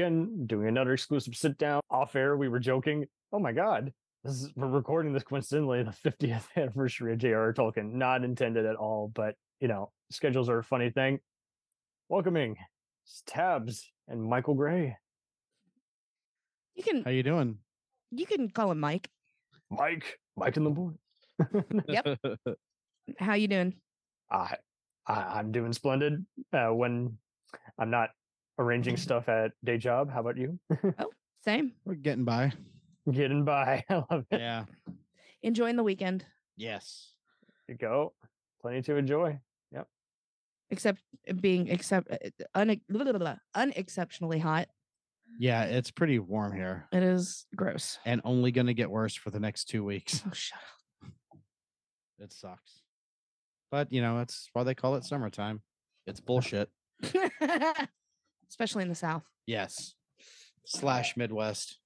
again, doing another exclusive sit down. Off air, we were joking. Oh my God, this is, we're recording this coincidentally the 50th anniversary of J.R.R. Tolkien. Not intended at all, but you know, schedules are a funny thing. Welcoming Tabs and Michael Gray. You can How you doing? you can call him Mike. Mike, Mike and the boy. Yep. How you doing? I, I I'm doing splendid. Uh, when I'm not arranging mm-hmm. stuff at day job. How about you? Oh, same. We're getting by. Getting by. I love it. Yeah. Enjoying the weekend, Yes. There you go. Plenty to enjoy. Yep. Except eh, being except eh, eh, un, blah, blah, blah, unexceptionally hot. Yeah, it's pretty warm here It is gross. and only going to get worse for the next two weeks. Oh shut It sucks. But, you know, that's why they call it summertime. It's bullshit. up. Especially in the south. Yes. Slash Midwest.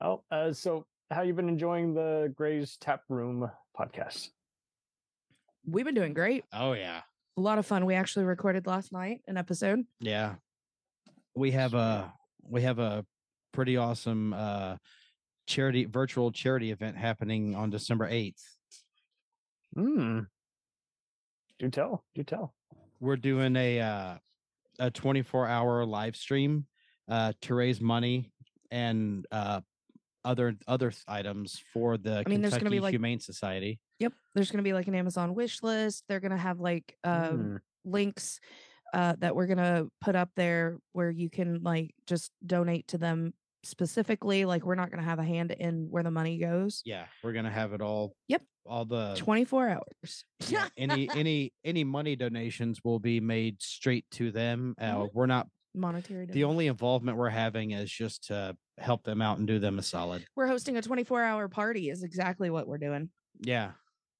Oh, uh, so how you been enjoying the Gray's Tap Room podcast? We've been doing great. Oh, yeah. A lot of fun. We actually recorded last night an episode. Yeah. We have a we have a pretty awesome uh charity virtual charity event happening on December 8th. Hmm. Do tell. Do tell. we're doing a uh, a 24 hour live stream uh, to raise money and uh, other other items for the I mean, there's gonna Kentucky be, like- Humane Society. Yep. There's gonna be like an Amazon wish list. They're gonna have like um Hmm. links uh, that we're gonna put up there where you can like just donate to them specifically. Like we're not gonna have a hand in where the money goes. Yeah, we're gonna have it all. Yep. All the 24 hours. yeah, any any any money donations will be made straight to them. Uh, Mhm. We're not Monetary. the only involvement we're having is just to help them out and do them a solid. we're hosting a 24 hour party is exactly what we're doing. Yeah,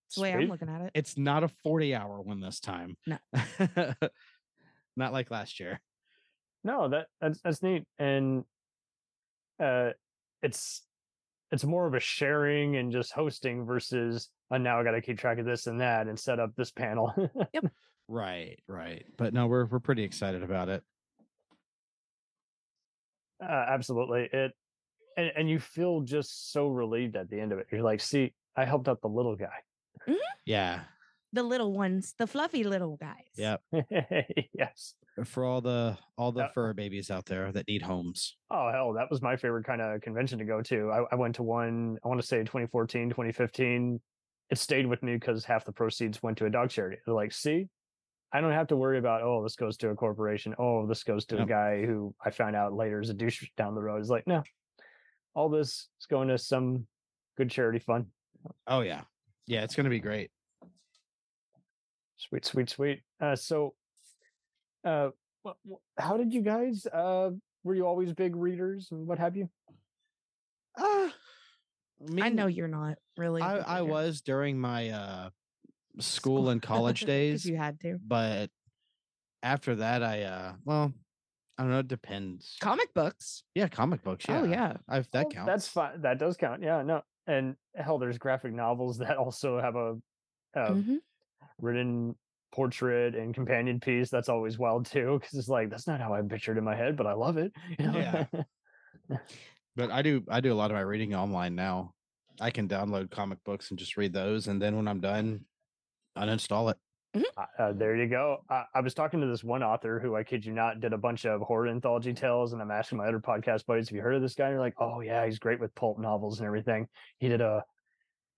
It's the way I'm looking at it. it's not a 40 hour one this time. No. not like last year. No, that that's that's neat, and uh, it's it's more of a sharing and just hosting versus. Oh, now I got to keep track of this and that and set up this panel. Yep. Right, right. But no, we're we're pretty excited about it. Uh, absolutely. It and, and you feel just so relieved at the end of it. You're like, see, I helped out the little guy. Yeah. The little ones, the fluffy little guys. Yep. yes. For all the all the Yeah. fur babies out there that need homes. Oh hell, that was my favorite kind of convention to go to. I, I went to one, I want to say 2014, 2015. It stayed with me because half the proceeds went to a dog charity. They're like, see, I don't have to worry about, oh, this goes to a corporation. Oh, this goes to a guy who I found out later is a douche down the road. It's like, no, all this is going to some good charity fund. Oh yeah. Yeah, it's gonna be great. Sweet, sweet, sweet. Uh, so, uh, how did you guys? Uh, were you always big readers and what have you? Uh, I know you're not really. I, I was during my uh school and college days, You had to. but after that I uh well, I don't know, it depends. Comic books. yeah, comic books. Yeah. Oh, yeah. I've that Well, counts. That's fine. That does count. Yeah, no. And hell, there's graphic novels that also have a, a Mhm. written portrait and companion piece. That's always wild too, because it's like that's not how I pictured in my head, but I love it. you know? Yeah. But I do I do a lot of my reading online now. I can download comic books and just read those, and then when I'm done, uninstall it. Uh, uh, there you go. I, I was talking to this one author who I kid you not did a bunch of horror anthology tales, and I'm asking my other podcast buddies, "Have you heard of this guy?" And they're like, "Oh yeah, he's great with pulp novels and everything." He did a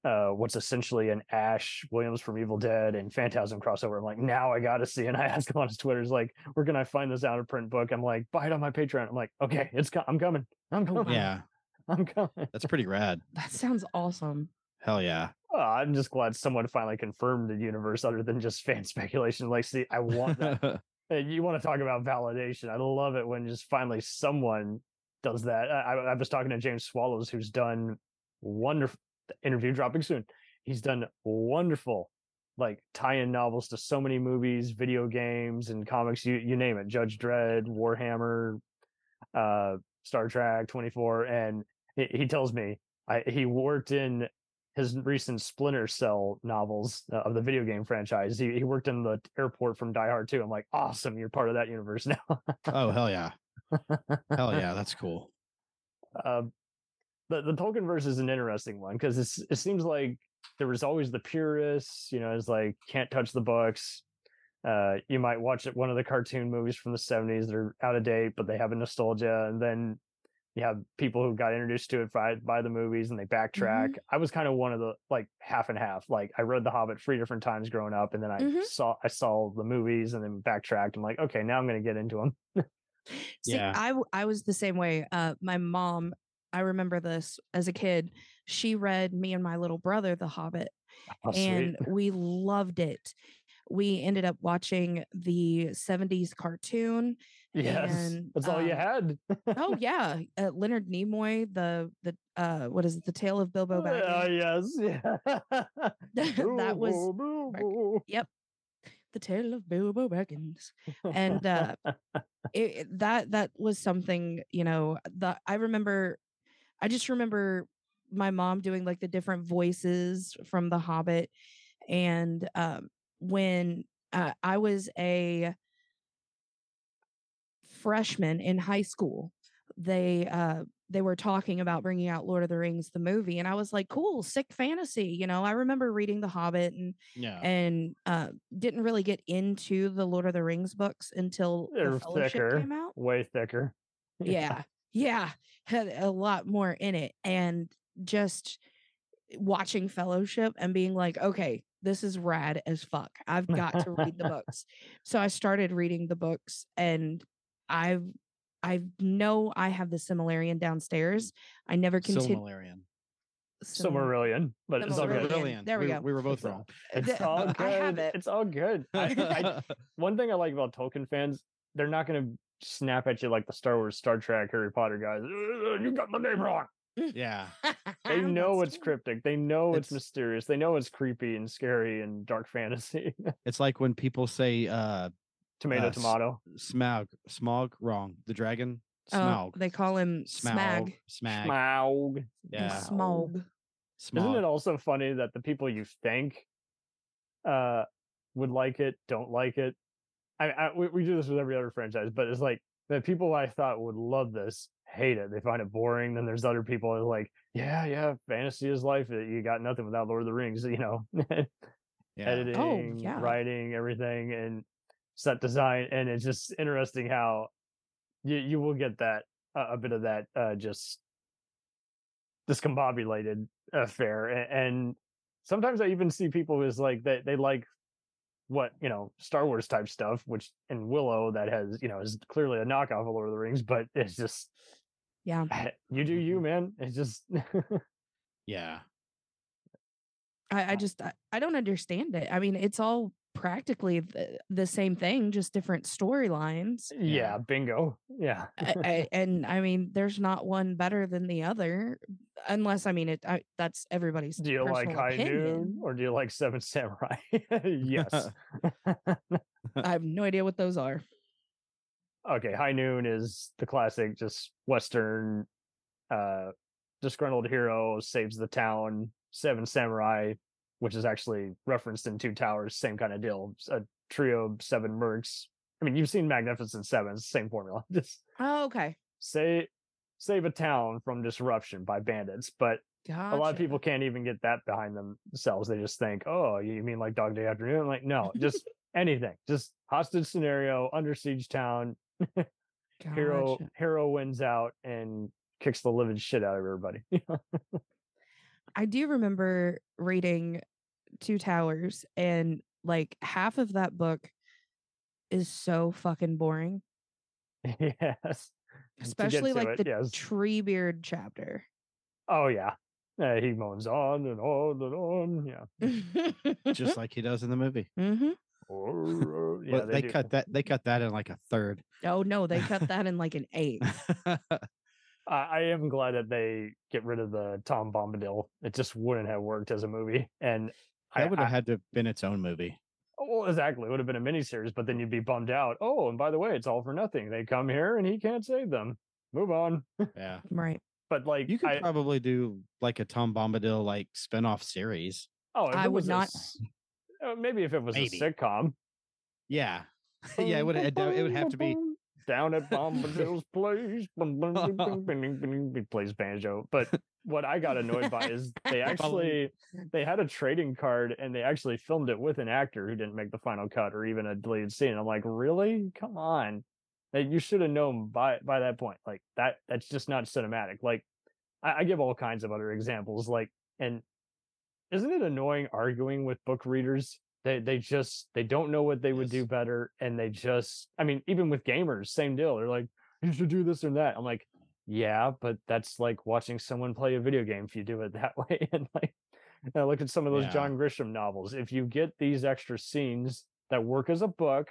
uh, what's essentially an Ash Williams from Evil Dead and Phantasm crossover. I'm like, now I got to see. And I asked him on his Twitter, "Is like, where can I find this out of print book?" I'm like, buy it on my Patreon. I'm like, okay, it's co- I'm coming. I'm coming. Yeah, I'm coming. that's pretty rad. That sounds awesome. Hell yeah. Oh, I'm just glad someone finally confirmed the universe other than just fan speculation. Like, see, I want that. And you want to talk about validation? I love it when just finally someone does that. I, I I was talking to James Swallows, who's done wonderful interview dropping soon. He's done wonderful like tie-in novels to so many movies, video games, and comics. You you name it, Judge Dredd, Warhammer, uh, Star Trek, Twenty Four, and he, he tells me I, he worked in his recent Splinter Cell novels uh, of the video game franchise. He, he worked in the airport from Die Hard 2. I'm like, awesome, you're part of that universe now. Oh hell yeah, hell yeah, that's cool. uh, the the Tolkien verse is an interesting one because it seems like there was always the purists, you know, it's like can't touch the books. Uh, you might watch one of the cartoon movies from the 70s that are out of date, but they have a nostalgia, and then you have people who got introduced to it by, by the movies and they backtrack. I was kind of one of the like half and half. Like I read The Hobbit three different times growing up, and then I Mhm. saw I saw the movies and then backtracked. I'm like, okay, now I'm going to get into them. See, Yeah. I w- I was the same way. Uh, my mom, I remember this as a kid. She read me and my little brother The Hobbit, Oh, and we loved it. We ended up watching the '70s cartoon. yes, and, that's all you um, had. Oh yeah, uh, Leonard Nimoy, the the uh, what is it? The Tale of Bilbo Baggins. Oh Baggins. yes, yeah. That was boo, the Tale of Bilbo Baggins. and uh it- that that was something you know the i remember i just remember my mom doing like the different voices from the hobbit and um when uh, i was a freshman in high school they uh they were talking about bringing out lord of the rings the movie and i was like cool sick fantasy you know i remember reading the hobbit and Yeah, and uh, didn't really get into the Lord of the Rings books until They're the Fellowship thicker. came out. Way thicker. Yeah, yeah, had a lot more in it, and just watching Fellowship and being like, okay, this is rad as fuck. I've got to read the books. So I started reading the books, and I've I know I have the Silmarillion downstairs. I never continued. Silmarillion. Silmarillion, but it's all good. Silmarillion. There we we, go. We were both wrong. It's all good. I have it. It's all good. I, I, one thing I like about Tolkien fans, they're not going to snap at you like the Star Wars, Star Trek, Harry Potter guys. "Uh, You got the name wrong. yeah, They know That's it's true. cryptic. They know it's, It's- mysterious. They know it's creepy and scary and dark fantasy. it's like when people say uh tomato, Uh, tomato. Smaug, Smog, wrong. The dragon, Oh, they call him Smag. Smag, Smag. Smaug. Yeah. Smog. Isn't it also funny that the people you think uh would like it don't like it? I, I we, we do this with every other franchise, but it's like the people I thought would love this hate it. They find it boring. Then there's other people that are like, yeah, yeah, fantasy is life. You got nothing without Lord of the Rings, you know, yeah. editing, yeah. writing, everything, and set design. And it's just interesting how you you will get that uh, a bit of that uh, just discombobulated affair, and, and sometimes I even see people who's like they they like what you know Star Wars type stuff, which in Willow that has you know is clearly a knockoff of Lord of the Rings, but it's mm. just Yeah. you do you, mm-hmm. man. It's just yeah. I, I just I, I don't understand it. I mean, it's all practically the, the same thing, just different storylines. yeah, bingo, yeah. I, I, and I mean, there's not one better than the other, unless I mean it. I, that's everybody's. Do you like personal High Noon or do you like Seven Samurai? yes. I have no idea what those are. okay, High Noon is the classic, just Western, uh, disgruntled hero saves the town. Seven Samurai, which is actually referenced in Two Towers, same kind of deal. A trio of seven mercs. I mean, you've seen Magnificent Seven, same formula. Just Oh, okay. say save a town from disruption by bandits, but a lot of people can't even get that behind themselves. They just think, "Oh, you mean like Dog Day Afternoon?" I'm like, no, just anything. Just hostage scenario, under siege town. Hero hero wins out and kicks the living shit out of everybody. I do remember reading Two Towers, and like half of that book is so fucking boring, yes. Especially like it, the yes. Treebeard chapter. Oh yeah. Uh, he moans on and on and on. Yeah. Just like he does in the movie. hmm Oh, yeah, but they, do. cut that. They cut that in like a third. Oh no, they cut that in like an eight. I, I am glad that they get rid of the Tom Bombadil. It just wouldn't have worked as a movie. And that would have had to have been its own movie. Well, exactly. It would have been a miniseries, but then you'd be bummed out. Oh, and by the way, it's all for nothing. They come here and he can't save them. Move on. Yeah. Right. but like You could I, probably do like a Tom Bombadil like spin-off series. oh, I would was a not- uh, maybe if it was Maybe. a sitcom. Yeah. yeah, it would it, it would have to be down at Bombadil's place. He plays banjo. But what I got annoyed by is they actually they had a trading card and they actually filmed it with an actor who didn't make the final cut or even a deleted scene. I'm like, really? Come on. Like, you should have known by by that point. Like that that's just not cinematic. Like I, I give all kinds of other examples. Like and isn't it annoying arguing with book readers? They they just they don't know what they would do better, and they just I mean even with gamers, same deal. They're like, you should do this or that. I'm like, yeah, but that's like watching someone play a video game if you do it that way. And like, and I look at some of those Yeah. John Grisham novels. If you get these extra scenes that work as a book,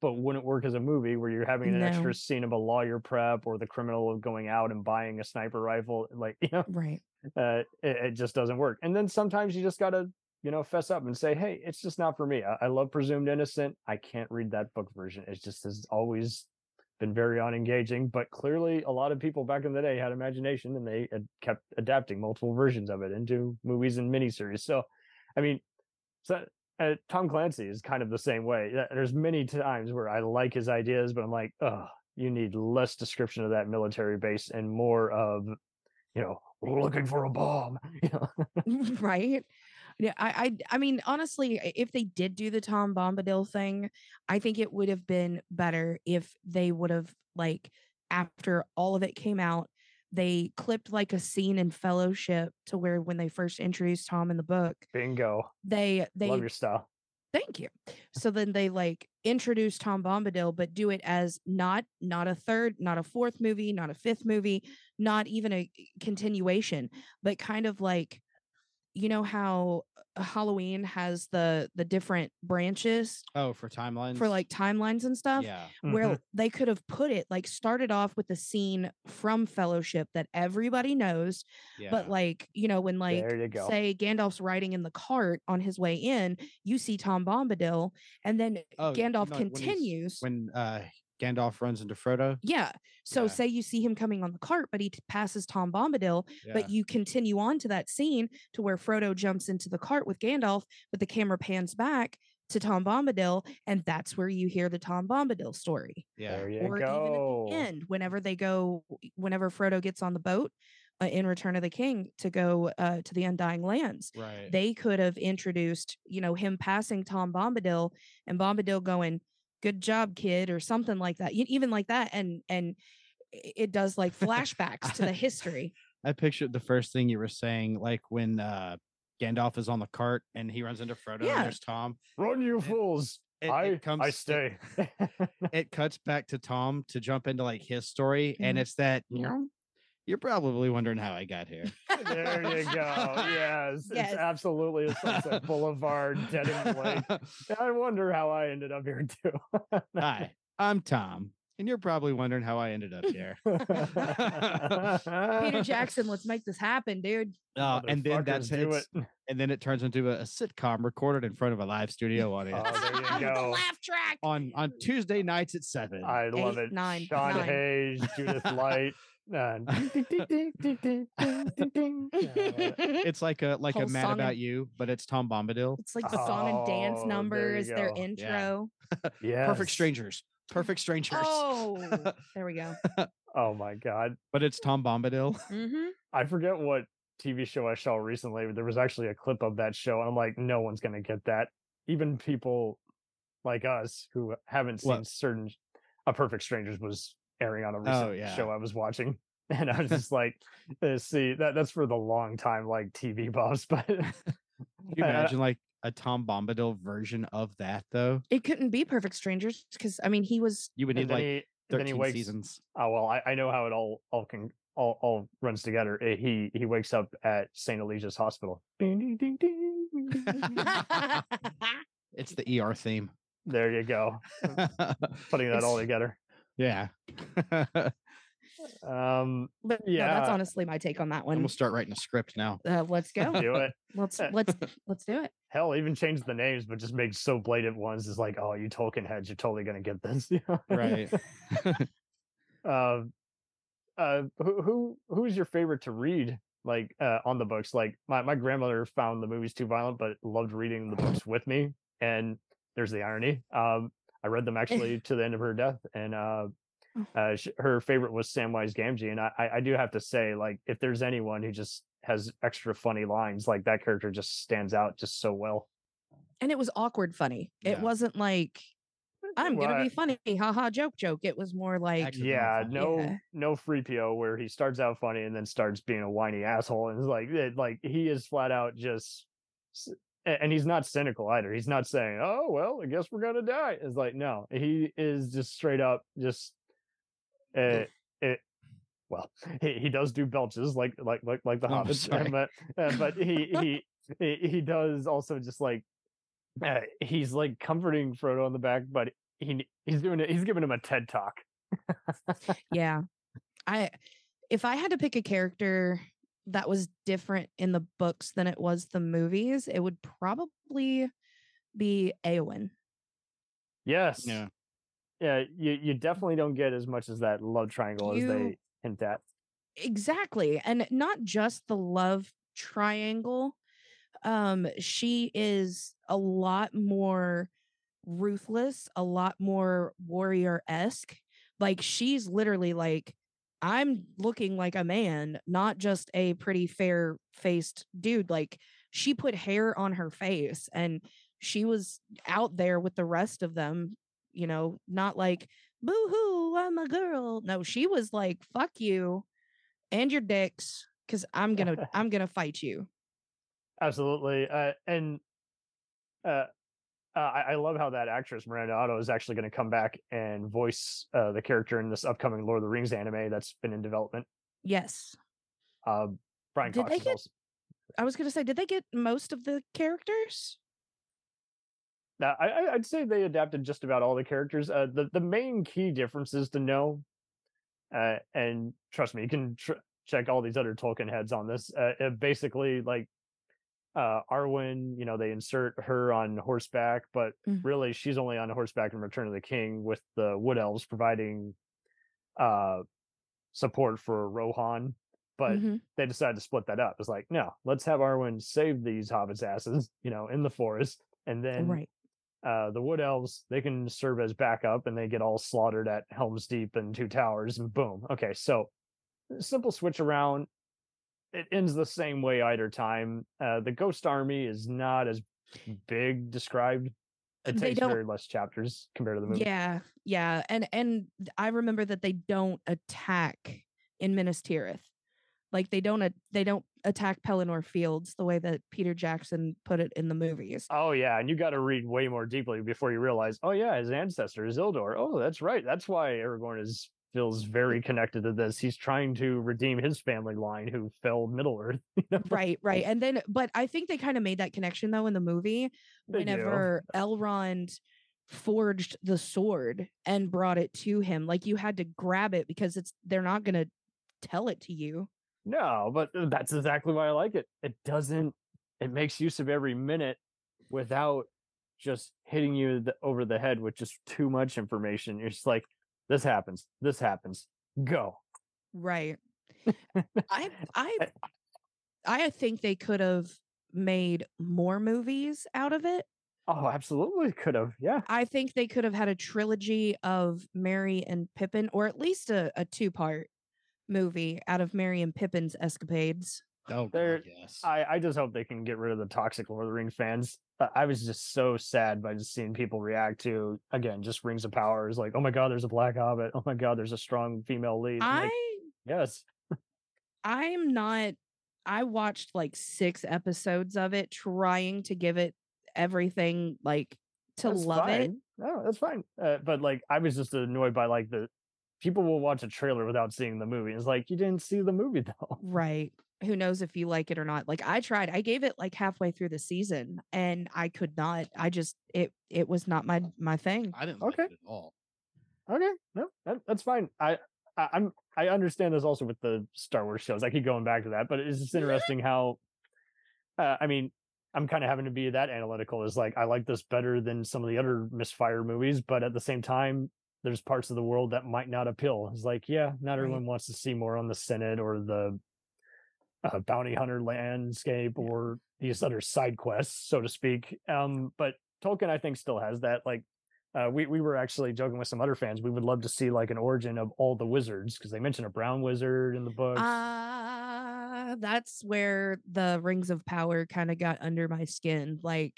but wouldn't work as a movie, where you're having an No. extra scene of a lawyer prep or the criminal going out and buying a sniper rifle, like you know, Right. uh, it, it just doesn't work. And then sometimes you just gotta, you know, fess up and say, "Hey, it's just not for me. I, I love Presumed Innocent. I can't read that book version. It just has always been very unengaging." But clearly, a lot of people back in the day had imagination, and they had kept adapting multiple versions of it into movies and miniseries. So, I mean, so. Uh, Tom Clancy is kind of the same way. There's many times where I like his ideas, but I'm like, oh, you need less description of that military base and more of, you know, looking for a bomb. You know, right yeah I, I i mean honestly if they did do the tom bombadil thing i think it would have been better if they would have like after all of it came out they clipped like a scene in fellowship to where when they first introduced tom in the book bingo. they they Love your style. thank you so then they like introduce tom bombadil but do it as not not a third not a fourth movie not a fifth movie not even a continuation but kind of like you know how uh, halloween has the the different branches Oh, for timelines. for like timelines and stuff yeah. where Mhm. they could have put it like started off with a scene from fellowship that everybody knows Yeah. but like you know when like there you go. say Gandalf's riding in the cart on his way in, you see Tom Bombadil, and then Oh, Gandalf no, when continues. when uh Gandalf runs into Frodo. yeah. So Yeah. say you see him coming on the cart, but he t- passes Tom Bombadil, Yeah. but you continue on to that scene to where Frodo jumps into the cart with Gandalf, but the camera pans back to Tom Bombadil, and that's where you hear the Tom Bombadil story. yeah. There you or go. even at the end, whenever they go, whenever Frodo gets on the boat uh, in Return of the King to go uh, to the Undying Lands, Right. they could have introduced, you know, him passing Tom Bombadil and Bombadil going, "Good job, kid," or something like that. Even like that, and and it does like flashbacks to the history. I pictured the first thing you were saying, like when uh Gandalf is on the cart and he runs into Frodo Yeah. and there's Tom. Run, you It- fools! It, I it comes I stay. It, cuts back to Tom to jump into like his story, and Mhm. it's that you're probably wondering how I got here. there you go. Yes, Yes. it's absolutely a Sunset Boulevard, Dead in Blake. I wonder how I ended up here too. Hi, I'm Tom, and you're probably wondering how I ended up here. Peter Jackson, let's make this happen, dude. Uh, and then that's it. And then it turns into a, a sitcom recorded in front of a live studio audience Oh, there you the go. laugh track. on on Tuesday nights at seven. I love Eight, it. nine, Sean nine. Hayes, Judith Light. It's like a like a mad about and- you, but it's Tom Bombadil. It's like the song and dance Oh, number is their go. Yeah. intro. Yes. Perfect strangers. Perfect strangers. Oh, there we go. Oh my god. but it's Tom Bombadil. hmm I forget what TV show I saw recently, but there was actually a clip of that show, and I'm like, no one's gonna get that. Even people like us who haven't seen What? certain A Perfect Strangers was airing on a recent Oh, yeah. show I was watching. And I was just like, uh, see, that that's for the long time like TV buffs, but Can you I- I- imagine like a Tom Bombadil version of that though? It couldn't be Perfect Strangers because I mean he was You would need like he, and then he 13 wakes seasons. Oh well, I, I know how it all all can all, all runs together. Uh, He he wakes up at Saint Eligius' hospital. Ding, ding, ding, ding, ding, ding, ding. It's the ER theme. there you go. Putting that all together. Yeah. Um, but yeah, that's honestly my take on that one. we'll start writing a script now. Uh, let's go. do it. Let's let's let's do it. Hell, even change the names, but just make so blatant ones. Is like, oh, you Tolkien heads, you're totally gonna get this. Right. Uh, uh, who who who's your favorite to read? Like uh, on the books, like my, my grandmother found the movies too violent, but loved reading the books with me. And there's the irony. Um, I read them actually to the end of her death, and uh, Oh. uh, sh- her favorite was Samwise Gamgee. And I, I I do have to say, like, if there's anyone who just has extra funny lines, like that character just stands out just so well. And it was awkward funny. It wasn't like I'm Well, gonna be funny, haha, joke, joke. It was more like yeah, no, Yeah. no free PO where he starts out funny and then starts being a whiny asshole, and it's like, it, like he is flat out just, s- a- and he's not cynical either. He's not saying, "Oh well, I guess we're gonna die." It's like, no, he is just straight up just, uh, it. Well, he, he does do belches like like like like the Oh, Hobbit, but uh, but he he he he does also just like uh, he's like comforting Frodo on the back, but he he's doing it. He's giving him a TED talk. yeah. I if I had to pick a character that was different in the books than it was the movies, it would probably be Eowyn. Yes. Yeah. Yeah. You you definitely don't get as much as that love triangle as they hint at. Exactly. And not just the love triangle. Um, she is a lot more ruthless, a lot more warrior esque. Like she's literally like, I'm looking like a man, not just a pretty fair faced dude. Like she put hair on her face and she was out there with the rest of them, you know, not like, boo hoo, I'm a girl. No, she was like, fuck you and your dicks because i'm gonna i'm gonna fight you Absolutely. Uh, and uh, uh, I, I love how that actress Miranda Otto is actually going to come back and voice uh, the character in this upcoming Lord of the Rings anime that's been in development. yes Uh, Brian Did Cox they get- also. i was gonna say did they get most of the characters Now, I, I- I'd say they adapted just about all the characters. Uh, the the main key differences to know, uh, and trust me, you can tr- check all these other Tolkien heads on this. Uh, basically, like uh, Arwen, you know, they insert her on horseback, but Mhm. really she's only on horseback in Return of the King, with the Wood Elves providing uh, support for Rohan. But Mhm. they decided to split that up. It's like, no, let's have Arwen save these hobbits' asses, you know, in the forest, and then right uh, the wood elves they can serve as backup and they get all slaughtered at helm's deep and two towers and boom okay so simple switch around it ends the same way either time. Uh, the ghost army is not as big described. It They takes very less chapters compared to the movie. Yeah yeah and and i remember that they don't attack in Minas Tirith. like they don't they don't attack pelennor fields the way that peter jackson put it in the movies. Oh yeah and you got to read way more deeply before you realize oh yeah his ancestor is Isildur. Oh that's right that's why aragorn is feels very connected to this he's trying to redeem his family line who fell middle earth you know? right right and then but i think they kind of made that connection though in the movie They do. whenever elrond forged the sword and brought it to him like you had to grab it because it's they're not going to tell it to you No, but uh, that's exactly why I like it. It doesn't. It makes use of every minute without just hitting you the, over the head with just too much information. You're just like, this happens. This happens. Go. right i i i uh, think they could have made more movies out of it Oh, absolutely. Could have. Yeah. i think they could have had a trilogy of merry and pippin or at least a, a two part movie out of merry and pippin's escapades Oh, God, There- yes. I, I just hope they can get rid of the toxic Lord of the Rings fans. I was just so sad by just seeing people react to again just Rings of Power is like, oh my god, there's a Black Hobbit. Oh my god, there's a strong female lead. I'm i like, yes. i'm not i watched like six episodes of it trying to give it everything like to That's love it. No, that's fine. Uh, but like, I was just annoyed by like the people will watch a trailer without seeing the movie. It's like you didn't see the movie though. Right. Who knows if you like it or not? Like I tried. I gave it like halfway through the season and I could not. I just it it was not my my thing. I didn't Okay. like it at all. Okay, no, that, that's fine. I, I I'm I understand this also with the Star Wars shows. I keep going back to that, but it's just interesting how. Uh, I mean, I'm kind of having to be that analytical. Is like I like this better than some of the other misfire movies, but at the same time, there's parts of the world that might not appeal. It's like, yeah, not Right. everyone wants to see more on the Senate or the uh, bounty hunter landscape Yeah. or these other side quests, so to speak. Um, but Tolkien, I think, still has that. Like, uh, we we were actually joking with some other fans. We would love to see like an origin of all the wizards because they mention a brown wizard in the book. Ah, that's where the rings of power kind of got under my skin. Like,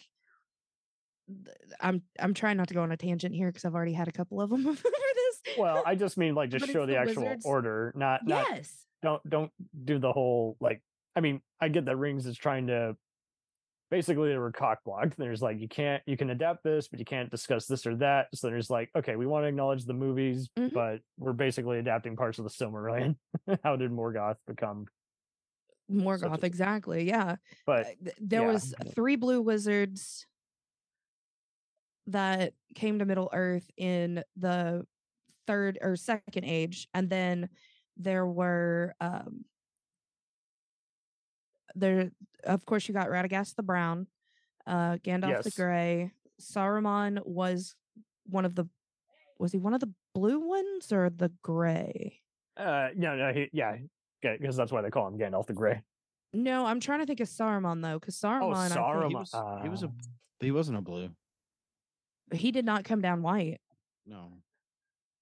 I'm I'm trying not to go on a tangent here because I've already had a couple of them over this. well, I just mean like just show the, the actual wizards. order, not not yes, don't don't do the whole like i mean i get that rings is trying to basically they were cock blocked there's like you can't you can adapt this but you can't discuss this or that so there's like okay we want to acknowledge the movies Mhm. but we're basically adapting parts of the silmarillion how did morgoth become Morgoth, a- exactly. Yeah, but Uh, there yeah. was three blue wizards that came to Middle Earth in the third or second age, and then there were um there of course you got Radagast the Brown, uh Gandalf the Grey, Saruman was one of the was he one of the blue ones or the gray? uh no no he, yeah because that's why they call him gandalf the gray No, I'm trying to think of Saruman though, because oh Saruman, I Saruman. He was, he was a Uh, he wasn't a blue. he did not come down white. No,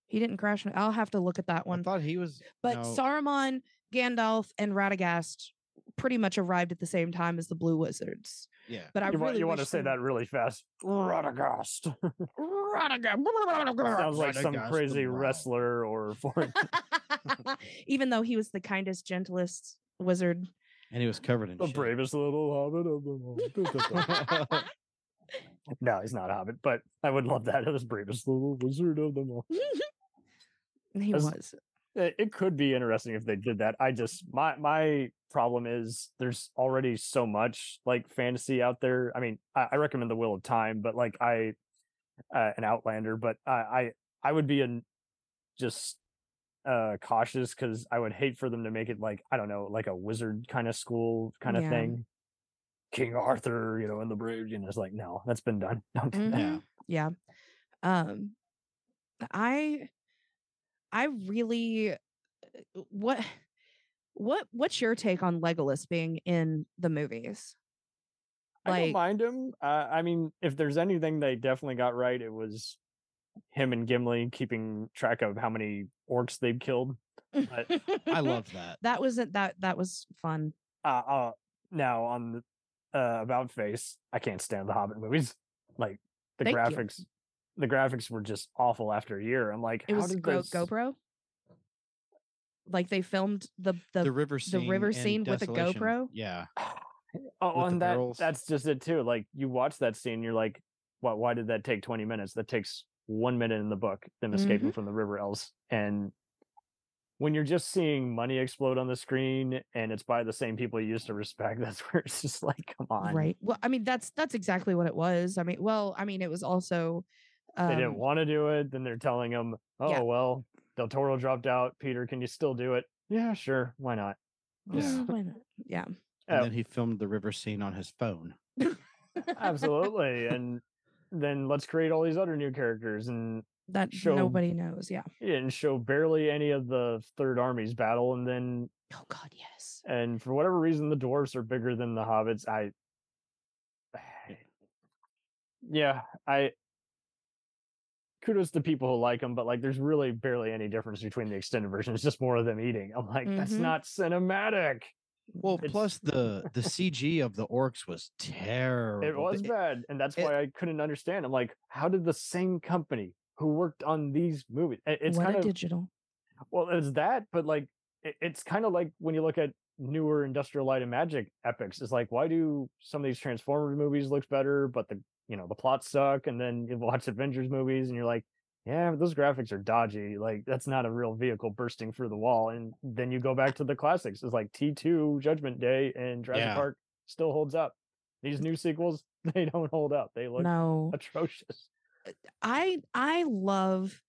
He didn't crash. I'll have to look at that one. I one. thought he was. But no, Saruman, Gandalf, and Radagast pretty much arrived at the same time as the Blue Wizards. yeah, But I you, want, really you want to say them- that really fast radagast Radagast. sounds like some Radagast the crazy wrestler or foreign Even though he was the kindest, gentlest wizard. and he was covered in the shit. bravest little hobbit of them all. no, he's not a hobbit, but I would love that. It was bravest little wizard of them all. He As- was. It, it could be interesting if they did that. I just my my problem is there's already so much like fantasy out there. I mean, I, I recommend the Wheel of Time, but like I uh, an Outlander, but I I, I would be an just uh cautious because I would hate for them to make it like I don't know like a wizard kind of school kind of Yeah. thing. King Arthur, you know, in the bridge, and it's like no, that's been done. Don't do that. Mhm. Yeah. Um I I really uh, what what what's your take on Legolas being in the movies? I don't Like- mind him. Uh, I mean, if there's anything they definitely got right, it was him and Gimli keeping track of how many orcs they've killed. But- I loved that. that wasn't that that was fun. Uh, uh now on the uh, about face, I can't stand the Hobbit movies. Like the Thank you. Graphics, the graphics were just awful after a year. I'm like, It how was did Go- this... GoPro. Like they filmed the the, The, river the scene. river scene with a GoPro? Yeah, Oh, with and that girls. that's just it too. Like you watch that scene, you're like, why? Why did that take 20 minutes? That takes one minute in the book. Them Mm-hmm. escaping from the river elves, and when you're just seeing money explode on the screen, and it's by the same people you used to respect, that's where it's just like, come on, right. Well, I mean that's that's exactly what it was. I mean, well, I mean it was also They didn't um, want to do it. Then they're telling them, oh Yeah. well, Del Toro dropped out. Peter, can you still do it? Yeah, sure. Why not? Yeah. "Mm, why not?" Yeah. and Oh. then he filmed the river scene on his phone. Absolutely. and then let's create all these other new characters and that show- nobody knows. Yeah. and show barely any of the third army's battle and then Oh God, yes. and for whatever reason the dwarfs are bigger than the hobbits i yeah i kudos to people who like them but like there's really barely any difference between the extended version it's just more of them eating i'm like that's Mhm. not cinematic Well, It's- plus the the CG of the orcs was terrible. it was It- bad and that's it- why i couldn't understand i'm like how did the same company who worked on these movies it's what kind a of digital. Well, it's that, but like it, it's kind of like when you look at newer industrial light and magic epics, it's like why do some of these Transformers movies look better, but the you know the plots suck, and then you watch Avengers movies and you're like, yeah, those graphics are dodgy. Like that's not a real vehicle bursting through the wall. And then you go back to the classics. It's like T2, Judgment Day, and Jurassic Yeah. Park still holds up. These new sequels, they don't hold up. They look No. atrocious. Uh, I I love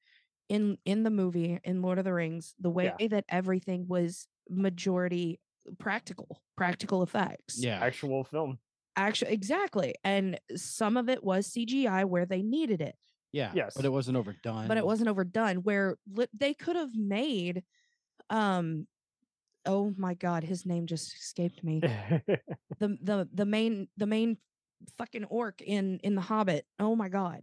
in in the movie in Lord of the Rings the way that everything was majority practical, practical effects. yeah. Actual film. Actually exactly. And some of it was CGI where they needed it. Yeah. Yes. But it wasn't overdone. but it wasn't overdone. Where li- they could have made, um, oh my god, his name just escaped me. the the the main the main fucking orc in in the Hobbit. Oh my god,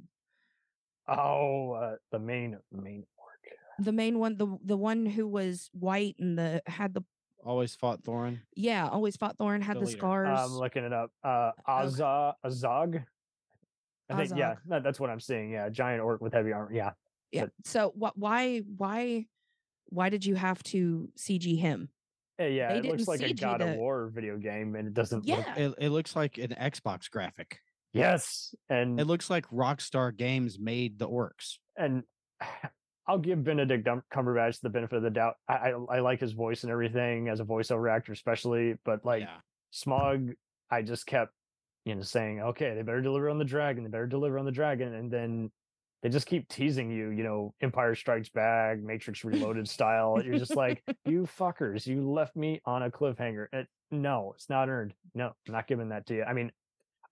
oh, uh, the main main orc. the main one, the the one who was white and the had the always fought Thorin. yeah always fought Thorin had The the scars. I'm looking it up. Uh, Azog. Azog. I think yeah, Azog. that, that's what I'm seeing. Yeah, giant orc with heavy armor. Yeah, yeah. So what? Why why why did you have to CG him? Eh, yeah. They It looks didn't like a CG God of War video game, and it doesn't. Look, Yeah. It, it looks like an Xbox graphic. yes, and It looks like Rockstar Games made the orcs. and I'll give Benedict Cumberbatch the benefit of the doubt. I, I I like his voice and everything as a voiceover actor, especially. But like yeah. Smog, I just kept you know saying, okay, they better deliver on the dragon. They better deliver on the dragon, and then they just keep teasing you. You know, Empire Strikes Back, Matrix Reloaded style. You're just like, you fuckers, you left me on a cliffhanger. It, no, it's not earned. No, I'm not giving that to you. I mean,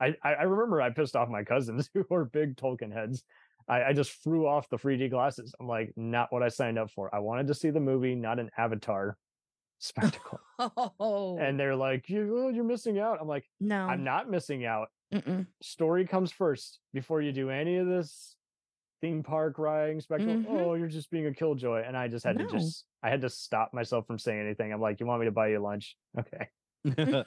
I I I remember I pissed off my cousins who are big Tolkien heads. I, I just threw off the 3D glasses. I'm like, not what I signed up for. I wanted to see the movie, not an Avatar spectacle. Oh and they're like, you, oh, you're missing out. I'm like, no, I'm not missing out. Mm-mm. Story comes first before you do any of this theme park riding spectacle. Mhm. Oh, you're just being a killjoy. And I just had No. to just, I had to stop myself from saying anything. I'm like, you want me to buy you lunch? Okay.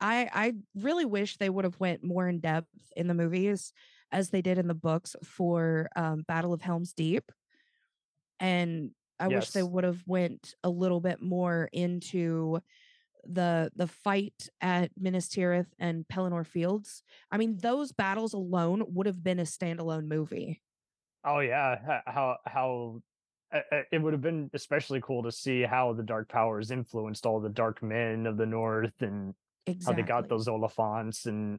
I I really wish they would have went more in depth in the movies as they did in the books for um, Battle of Helm's Deep, and I wish they would have went a little bit more into the the fight at Minas Tirith and Pelennor Fields. I mean, those battles alone would have been a standalone movie. Oh yeah, how how uh, uh, it would have been especially cool to see how the dark powers influenced all the dark men of the north and Exactly. how they got those Oliphaunts and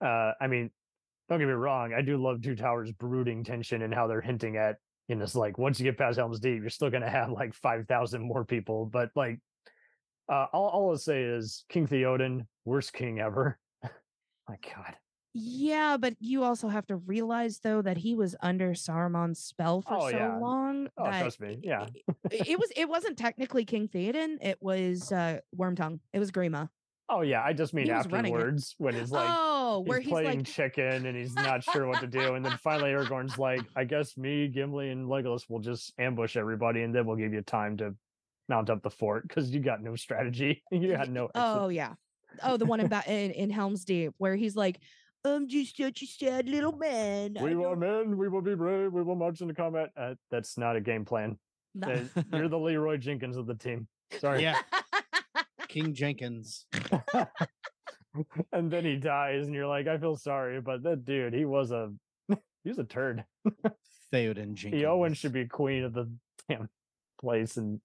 uh I mean, don't get me wrong, I do love Two Towers brooding tension and how they're hinting at you know, it's like once you get past Helm's Deep, you're still gonna have like five thousand more people. But like uh all, all I'll say is King Theoden, worst king ever. My God. Yeah, but you also have to realize though that he was under Saruman's spell for Oh, so yeah. long. Oh, trust me. Yeah. it, it was it wasn't technically King Theoden. It was uh Wormtongue. It was Grima. Oh yeah, I just mean He was running it. afterwards when it's like oh, where he's he's playing like, chicken and he's not sure what to do. And then finally Aragorn's like, I guess me, Gimli, and Legolas will just ambush everybody and then we'll give you time to mount up the fort because you got no strategy. You had no exit. oh yeah, oh the one in, ba- in in Helm's Deep where he's like, I'm just such a sad little man. We will don't men, we will be brave, we will march into combat. Uh, that's not a game plan. know." Uh, You're the Leroy Jenkins of the team. Sorry. yeah. King Jenkins. and then he dies, and you're like, I feel sorry, but that dude, he was a he was a turd. Theoden Jenkins. Eowyn should be queen of the damn place and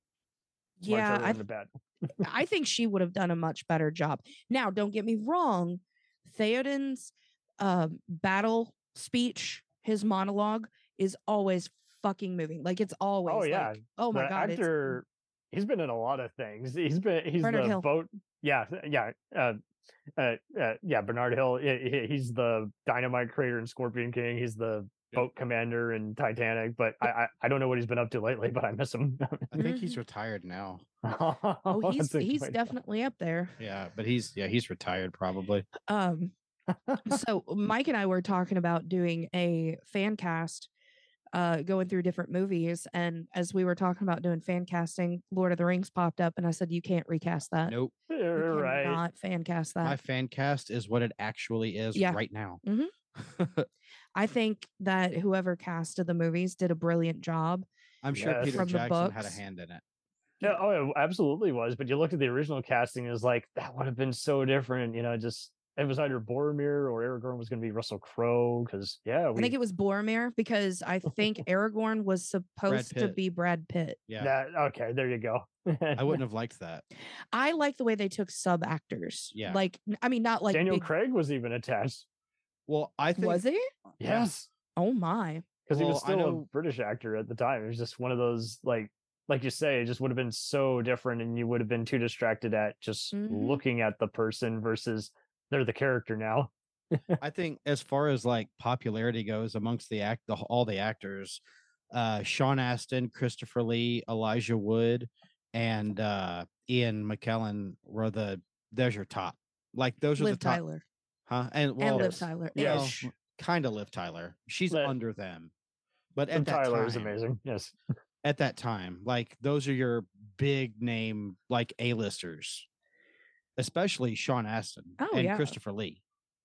yeah, I to bed. I think she would have done a much better job. Now, don't get me wrong, Theoden's uh, battle speech, his monologue is always fucking moving. Like it's always. Oh yeah, like, oh my the god. it's- actor. He's been in a lot of things. He's been he's Bernard the Hill. boat. Yeah, yeah, uh, uh, uh, yeah. Bernard Hill. he- he- He's the dynamite creator in Scorpion King. He's the Yep. boat commander in Titanic. But I, I I don't know what he's been up to lately. But I miss him. I think he's Mhm. retired now. oh, he's he's definitely up there. Yeah, but he's yeah, he's retired probably. Um, so Mike and I were talking about doing a fan cast, uh, going through different movies, and as we were talking about doing fan casting, Lord of the Rings popped up, and I said, "You can't recast that. Nope. You You're right. cannot fan cast that." My fan cast is what it actually is Yeah. right now. I think that whoever casted the movies did a brilliant job. I'm sure Yes. Peter From Jackson had a hand in it. Yeah, oh, it absolutely was. But you look at the original casting, is like that would have been so different. You know, just it was either Boromir or Aragorn was going to be Russell Crowe. Because yeah, we I think it was Boromir because I think Aragorn was supposed to be Brad Pitt. Yeah. that. Okay, there you go. I wouldn't have liked that. I like the way they took sub actors. Yeah. Like, I mean, not like Daniel big- Craig was even attached. Well, I think was he? Yes, Oh my. because he was Well, I still a British actor at the time. It was just one of those like, like you say, it just would have been so different, and you would have been too distracted at just Mhm. looking at the person versus they're the character now. I think as far as like popularity goes amongst the act, the, all the actors, uh, Sean Astin, Christopher Lee, Elijah Wood, and uh, Ian McKellen were the. There's your top. Like those are Liv the top, Tyler huh? And well, and Liv. Tyler. Yeah, ish. kind of Liv Tyler. She's But- under them, but at that Tyler is amazing. Yes. at that time, like those are your big name like A-listers, especially Sean Astin Oh, and yeah. Christopher Lee.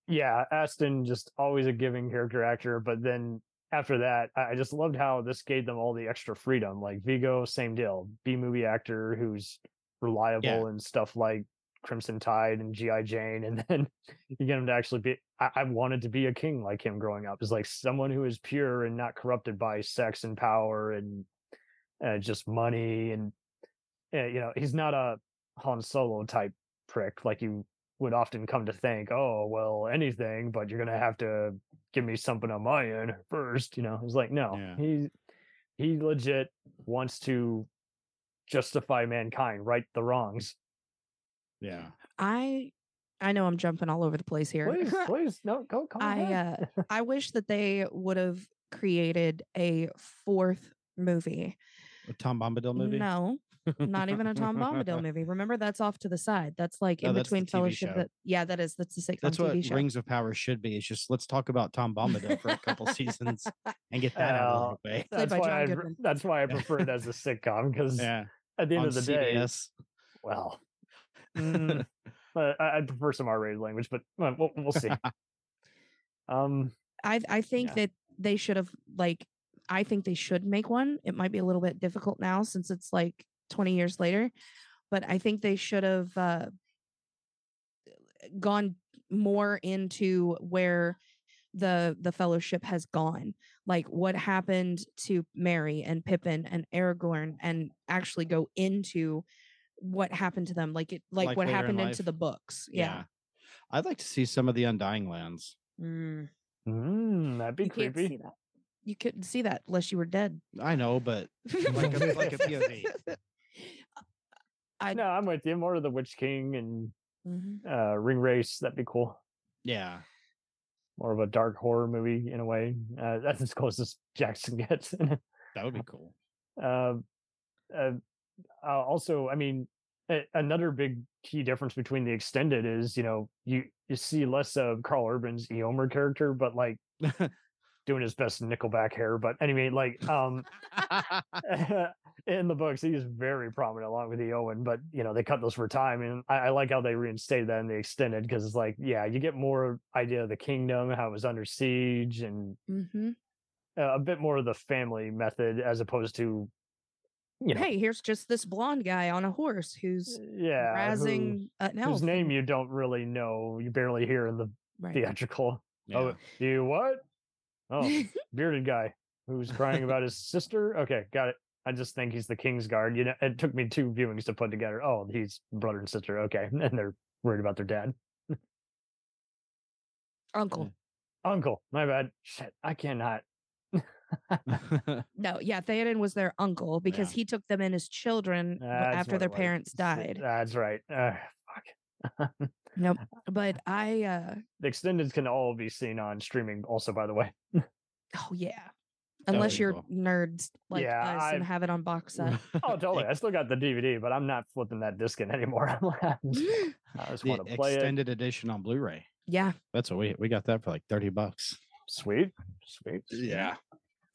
yeah, Astin just always a giving character actor, but then after that, I I just loved how this gave them all the extra freedom. Like Viggo, same deal, B movie actor who's reliable and stuff like Crimson Tide and GI Jane, and then you get him to actually be. I, I wanted to be a king like him growing up, is like someone who is pure and not corrupted by sex and power and uh, just money and uh, you know he's not a Han Solo type prick like you would often come to think, oh, well, anything, but you're gonna have to give me something on my end first. You know, it's like, no, Yeah. he he legit wants to justify mankind, right the wrongs. Yeah. I I know I'm jumping all over the place here. Please, please, no, go, come I uh I wish that they would have created a fourth movie. A Tom Bombadil movie? No, not even a Tom Bombadil movie. Remember, that's off to the side. That's like No, in that's between Fellowship. show. That yeah, that is that's the sitcom That's what TV show. Rings of Power should be. It's just let's talk about Tom Bombadil for a couple seasons and get that out of the way. That's why I, that's why I prefer it as a sitcom because Yeah. at the end on of the day, CBS. well, mm, I, I'd prefer some R-rated language, but well, we'll, we'll see. um, I I think Yeah. that they should have like I think they should make one. It might be a little bit difficult now since it's like 20 years later, but I think they should have uh, gone more into where the the fellowship has gone like what happened to merry and pippin and aragorn and actually go into what happened to them like it like, Like what later in happened into the books yeah, I'd like to see some of the Undying Lands. Mm, mm, that'd be you can't creepy. see that you couldn't see that unless you were dead I know, but like a, like a POV. I- No, I'm with you. More of the Witch King and Mhm. uh, Ringwraiths. That'd be cool. Yeah. More of a dark horror movie in a way. Uh, that's as close as Jackson gets. That would be cool. uh, uh, uh, also, I mean, a- another big key difference between the extended is, you know, you you see less of Karl Urban's Eomer character, but like doing his best Nickelback hair. But anyway, like um in the books, he's very prominent along with the Eowyn. but you know, they cut those for time. And I, I like how they reinstated that in the extended because it's like, yeah, you get more idea of the kingdom, how it was under siege, and Mhm. uh, a bit more of the family method as opposed to, you know, hey here's just this blonde guy on a horse who's yeah, who- razzing an elf whose name you don't really know, you barely hear in the right. theatrical. Yeah. Oh, you what? Oh, bearded guy who's crying about his sister. Okay, got it. I just think he's the King's Guard. You know, it took me two viewings to put together. Oh, he's brother and sister. Okay, and they're worried about their dad. uncle Uncle, my bad. Shit, I cannot. no yeah theoden was their uncle because Yeah. he took them in as children That's after their parents died That's right. Uh, fuck. nope but i uh the extendeds can all be seen on streaming. Also, by the way. oh yeah unless you're cool. nerds like Yeah, us and I've- have it on box set Oh, totally. I still got the DVD, but I'm not flipping that disc in anymore. I'm like, I just- the want to play it. extended edition on Blu-ray. yeah That's what we we got that for like 30 bucks. Sweet, sweet. Yeah,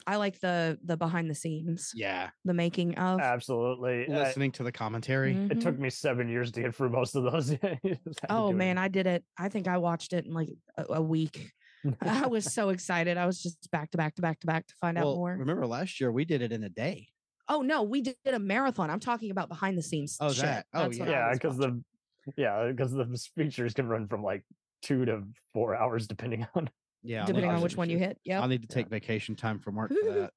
I like the the behind the scenes Yeah. the making of Absolutely. I- Listening to the commentary. it Mhm. took me seven years to get through most of those. Just had to oh do it. man i did it i think i watched it in like a, a week i was so excited i was just back to back to back to back to find out more remember last year we did it in a day. oh no we did a marathon i'm talking about behind the scenes Oh, shit. that. Oh, That's yeah, because watching. the yeah, because the features can run from like two to four hours depending on. Yeah. Depending on which one you hit yeah I'll need to take vacation time from work for that.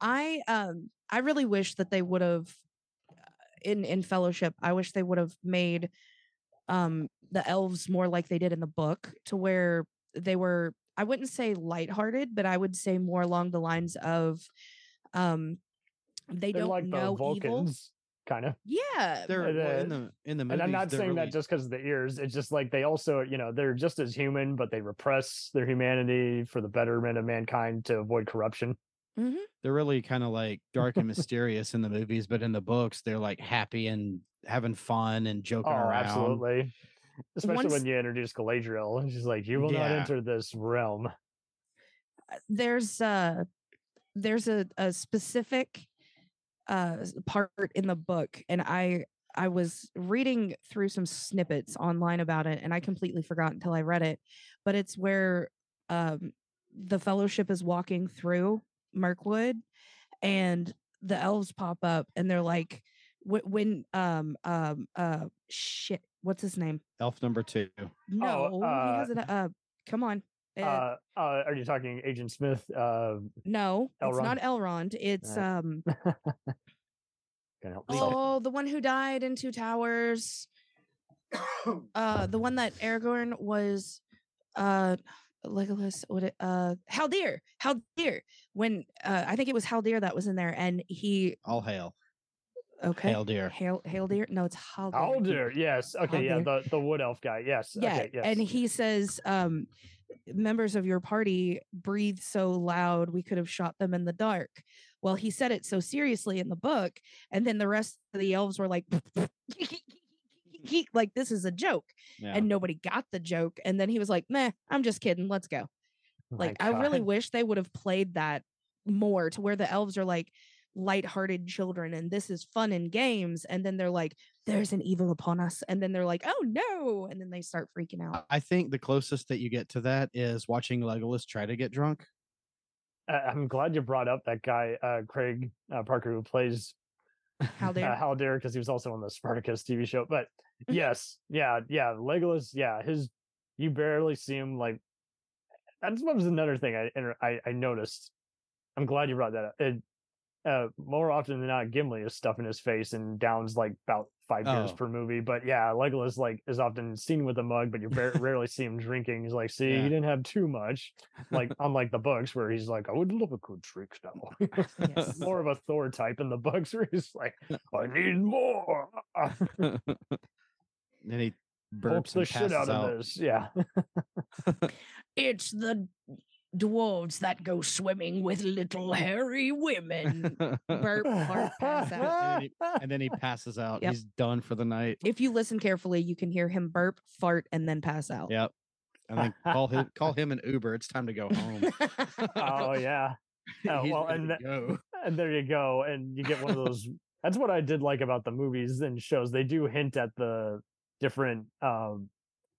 I um I really wish that they would have in in fellowship I wish they would have made um the elves more like they did in the book to where they were I wouldn't say lighthearted but I would say more along the lines of um they They're don't like the know evil Vulcans kind of. Yeah. They're And, well, uh, in the in the movies, And. I'm not saying really- that just because of the ears. It's just like they also, you know, they're just as human, but they repress their humanity for the betterment of mankind to avoid corruption. they're really kind of like dark and mysterious in the movies, but in the books they're like happy and having fun and joking Oh, around. absolutely. Especially Once- when you introduce Galadriel, and she's like, "You will not enter this realm." there's uh there's a, a specific uh part in the book and i i was reading through some snippets online about it and i completely forgot until i read it but it's where um the fellowship is walking through mirkwood and the elves pop up and they're like when um um uh shit what's his name Elf number two. no uh, he has it uh come on uh, Uh, uh, are you talking Agent Smith? Uh, no it's not elrond it's um help me? Oh, the one who died in Two Towers. uh, the one that Aragorn was, uh, Legolas. What? It, uh, Haldir. Haldir. When uh, I think it was Haldir that was in there, and he. All hail. Okay. Hail dear. Hail, Haldir. No, it's Haldir. Alder, yes. Okay, yeah, the the wood elf guy. Yes. Yeah, okay, yes. and he says, um, members of your party breathe so loud we could have shot them in the dark. Well, he said it so seriously in the book, and then the rest of the elves were like, like this is a joke, Yeah. and nobody got the joke. And then he was like, "Meh, I'm just kidding. Let's go." My Like, I really wish they would have played that more to where the elves are like light-hearted children and this is fun and games and then they're like there's an evil upon us and then they're like oh no and then they start freaking out I think the closest that you get to that is watching Legolas try to get drunk. Uh, I'm glad you brought up that guy, uh, Craig uh, Parker, who plays how uh, they're Haldir, because he was also on the Spartacus TV show. But yes, yeah, yeah, Legolas, yeah, his you barely see him like. That's what was another thing I I, I noticed. I'm glad you brought that up. It, uh, more often than not, Gimli is stuffing his face and downs like about five beers Oh. per movie. But yeah, Legolas like is often seen with a mug, but you very rarely see him drinking. He's like, see, Yeah. he didn't have too much. Like unlike the books where he's like, I would love a good drink now. Yes. more of a Thor type in the books where he's like, I need more. and he burps the shit out out. of this. Yeah. it's the dwarves that go swimming with little hairy women burp fart pass out And then he- and then he passes out. Yep. He's done for the night. if you listen carefully you can hear him burp fart and then pass out Yep. And then call him call him an Uber. It's time to go home. oh yeah. Oh, well, and to that- go. And there you go. And you get one of those. that's what I did like about the movies and shows. They do hint at the different um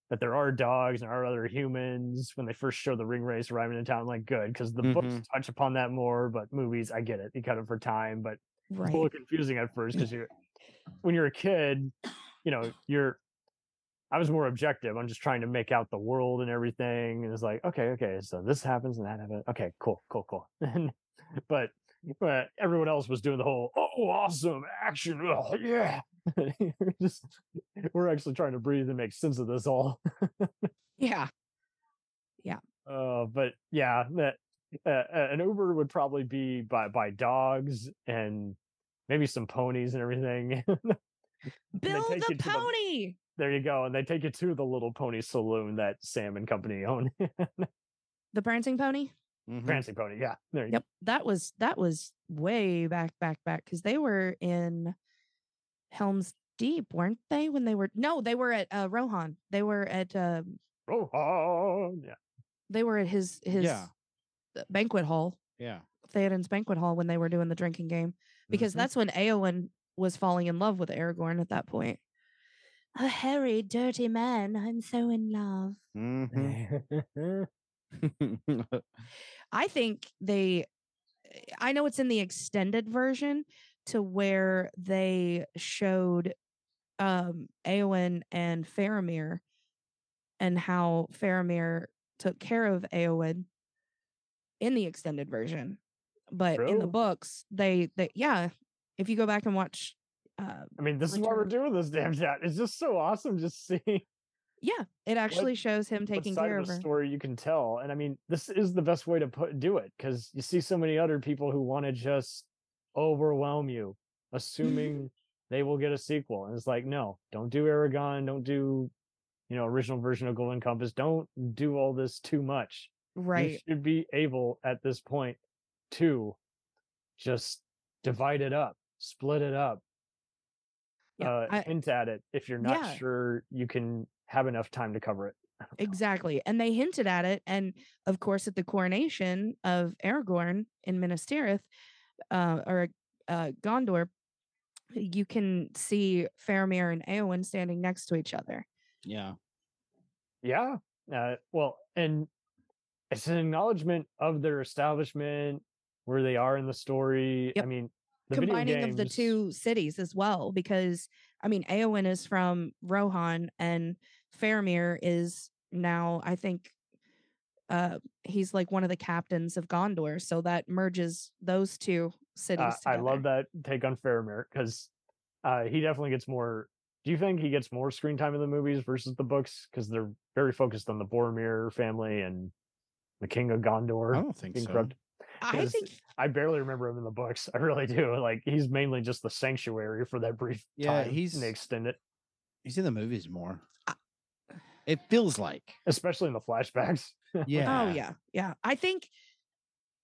that there are dogs and are other humans when they first show the Ringwraiths arriving in town. Like good because the books Mhm. touch upon that more, but movies, I get it. You cut it for time, but it's a little confusing at first because you're when you're a kid, you know, you're I was more objective. I'm just trying to make out the world and everything. And it's like, okay, okay, so this happens and that happens. Okay, cool, cool, cool. And but but everyone else was doing the whole oh awesome action. Oh, yeah. We're just we're actually trying to breathe and make sense of this all. yeah Yeah. Uh, but yeah, that uh, an Uber would probably be by by dogs and maybe some ponies and everything. bill take the you to the- pony there you go, and they take you to the little pony saloon that Sam and company own. the prancing pony Mhm. Fancy pony, yeah. There you Yep, that was that was way back, back, back because they were in Helm's Deep, weren't they? When they were no, they were at uh, Rohan. They were at uh. Oh, yeah. they were at his his Yeah. banquet hall, Yeah. Theoden's banquet hall when they were doing the drinking game because Mhm. that's when Eowyn was falling in love with Aragorn at that point. A hairy, dirty man. I'm so in love. Mhm. I think they I know it's in the extended version to where they showed um Eowyn and Faramir and how Faramir took care of Eowyn in the extended version. But in the books, they they yeah, if you go back and watch uh I mean, this is why we're doing this damn chat. It's just so awesome just seeing yeah, it actually shows him what taking care of the her. story you can tell. And I mean, this is the best way to put do it because you see so many other people who want to just overwhelm you, assuming they will get a sequel. And it's like, no, don't do Eragon, don't do, you know, original version of Golden Compass. Don't do all this too much. right. You should be able at this point to just divide it up, split it up, Yeah, uh, I- hint at it if you're not Yeah. sure you can have enough time to cover it. Exactly. And they hinted at it. And of course, at the coronation of Aragorn in Minas Tirith, uh, or uh, Gondor, you can see Faramir and Eowyn standing next to each other. Yeah. Yeah. Uh, well, and it's an acknowledgement of their establishment, where they are in the story. I mean, the video Combining of the two cities as well, because I mean, Eowyn is from Rohan and Faramir is now, I think, uh, he's like one of the captains of Gondor. So that merges those two cities. Uh, I love that take on Faramir because uh, he definitely gets more. Do you think he gets more screen time in the movies versus the books? Because they're very focused on the Boromir family and the King of Gondor. I don't think so. corrupt. I 'cause think I barely remember him in the books. I really do. Like he's mainly just the sanctuary for that brief Yeah, time. he's- and they He's in the movies more. I- It feels like. especially in the flashbacks. Yeah. Oh yeah, yeah. I think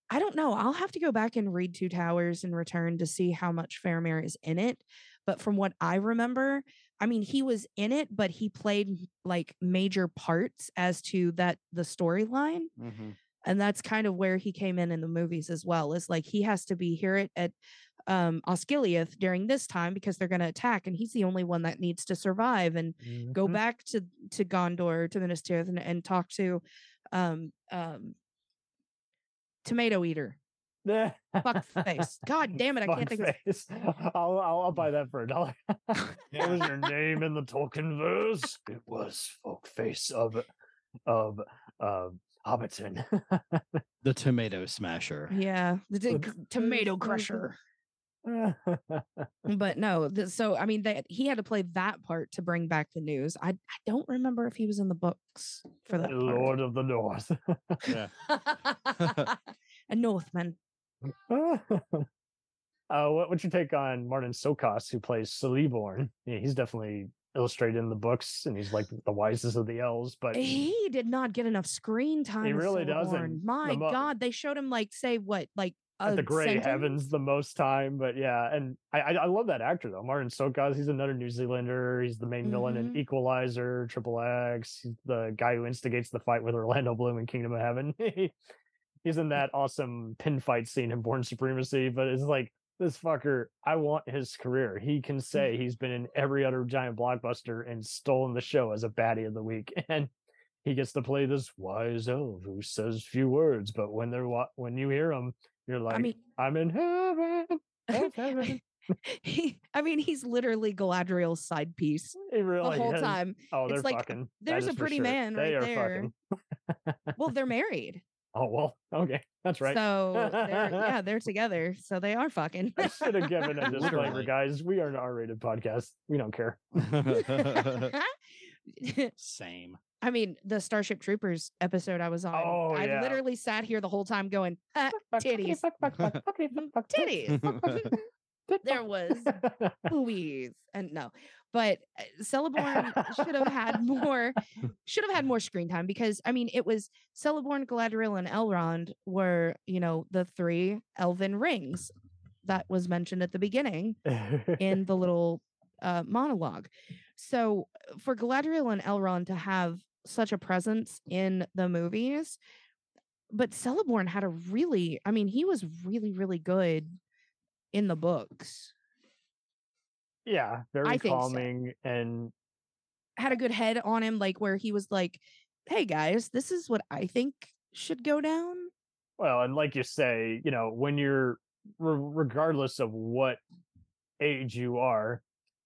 I don't know. I'll have to go back and read Two Towers and Return to see how much Faramir is in it. But from what I remember, I mean, he was in it, but he played like major parts as to that the storyline, Mhm. and that's kind of where he came in in the movies as well. Is like he has to be here at at um Osgiliath during this time because they're going to attack, and he's the only one that needs to survive and go Mhm. back to to Gondor to Minas Tirith and, and talk to um um tomato eater fuck face god damn it i can't think of his- Fuckface. I'll, I'll I'll buy that for a dollar. what was your name in the Tolkien verse? It was Folkface of of of Hobbiton. The tomato smasher. yeah the t- With- c- tomato crusher yeah, but no th- so i mean that he had to play that part to bring back the news i, I don't remember if he was in the books for that Lord of the North. Yeah. a northman uh, what, what's your take on Marton Csokas, who plays Celeborn? Yeah, he's definitely illustrated in the books, and he's like the wisest of the elves. But he did not get enough screen time as really doesn't. My The mo- god they showed him like say what like at the gray sentence? heavens the most time. But yeah, and I I, I love that actor though, Marton Csokas. He's another New Zealander. He's the main villain in Mhm. Equalizer, Triple X. He's the guy who instigates the fight with Orlando Bloom in Kingdom of Heaven. he's in that awesome pin fight scene in Bourne Supremacy. But it's like this fucker. I want his career. He can say he's been in every other giant blockbuster and stolen the show as a baddie of the week, and he gets to play this wise elf who says few words, but when they're when you hear him, you're like, i mean I'm in heaven. of heaven." he, I mean, he's literally Galadriel's side piece It really the whole is. time. Oh, they're It's like, fucking. there's a pretty sure. man They right are there. fucking. Well, they're married, Oh well, okay, that's right. so they're, yeah, they're together, so they are fucking. I should have given a disclaimer, guys. We are an R-rated podcast. We don't care. Same. I mean, the Starship Troopers episode I was on, Oh, I yeah. literally sat here the whole time going, "Ah, titties, titties. there was boobies, and no, but uh, Celeborn should have had more, should have had more screen time because I mean, it was Celeborn, Galadriel, and Elrond were you know the three elven rings that was mentioned at the beginning in the little uh, monologue. So uh, for Galadriel and Elrond to have such a presence in the movies, but Celeborn had a really, I mean, he was really, really good in the books. yeah, very I think so. calming and Had a good head on him, like where he was like, "Hey guys, this is what I think should go down." well, and like you say, you know, when you're re- regardless of what age you are,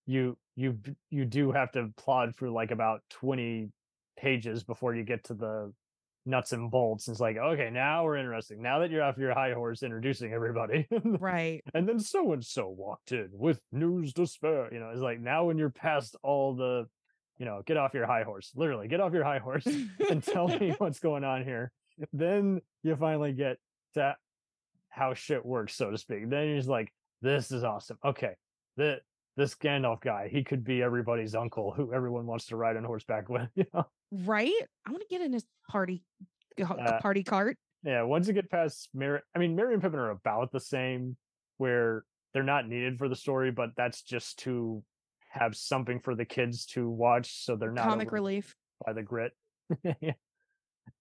you you you do have to plod through like about 20 pages before you get to the nuts and bolts. It's like, okay, now we're interesting. Now that you're off your high horse introducing everybody. Right. and then so and so walked in with news to spare. You know, it's like now when you're past all the, you know, get off your high horse. Literally, get off your high horse and tell me what's going on here. Then you finally get to how shit works, so to speak. Then you're just like, this is awesome. Okay, the this Gandalf guy, he could be everybody's uncle who everyone wants to ride on horseback with. You know? Right? I want to get in his party Uh, party cart. Yeah, once you get past Merry, I mean, Merry and Pippin are about the same, where they're not needed for the story, but that's just to have something for the kids to watch, so they're not Comic relief. by the grit. yeah.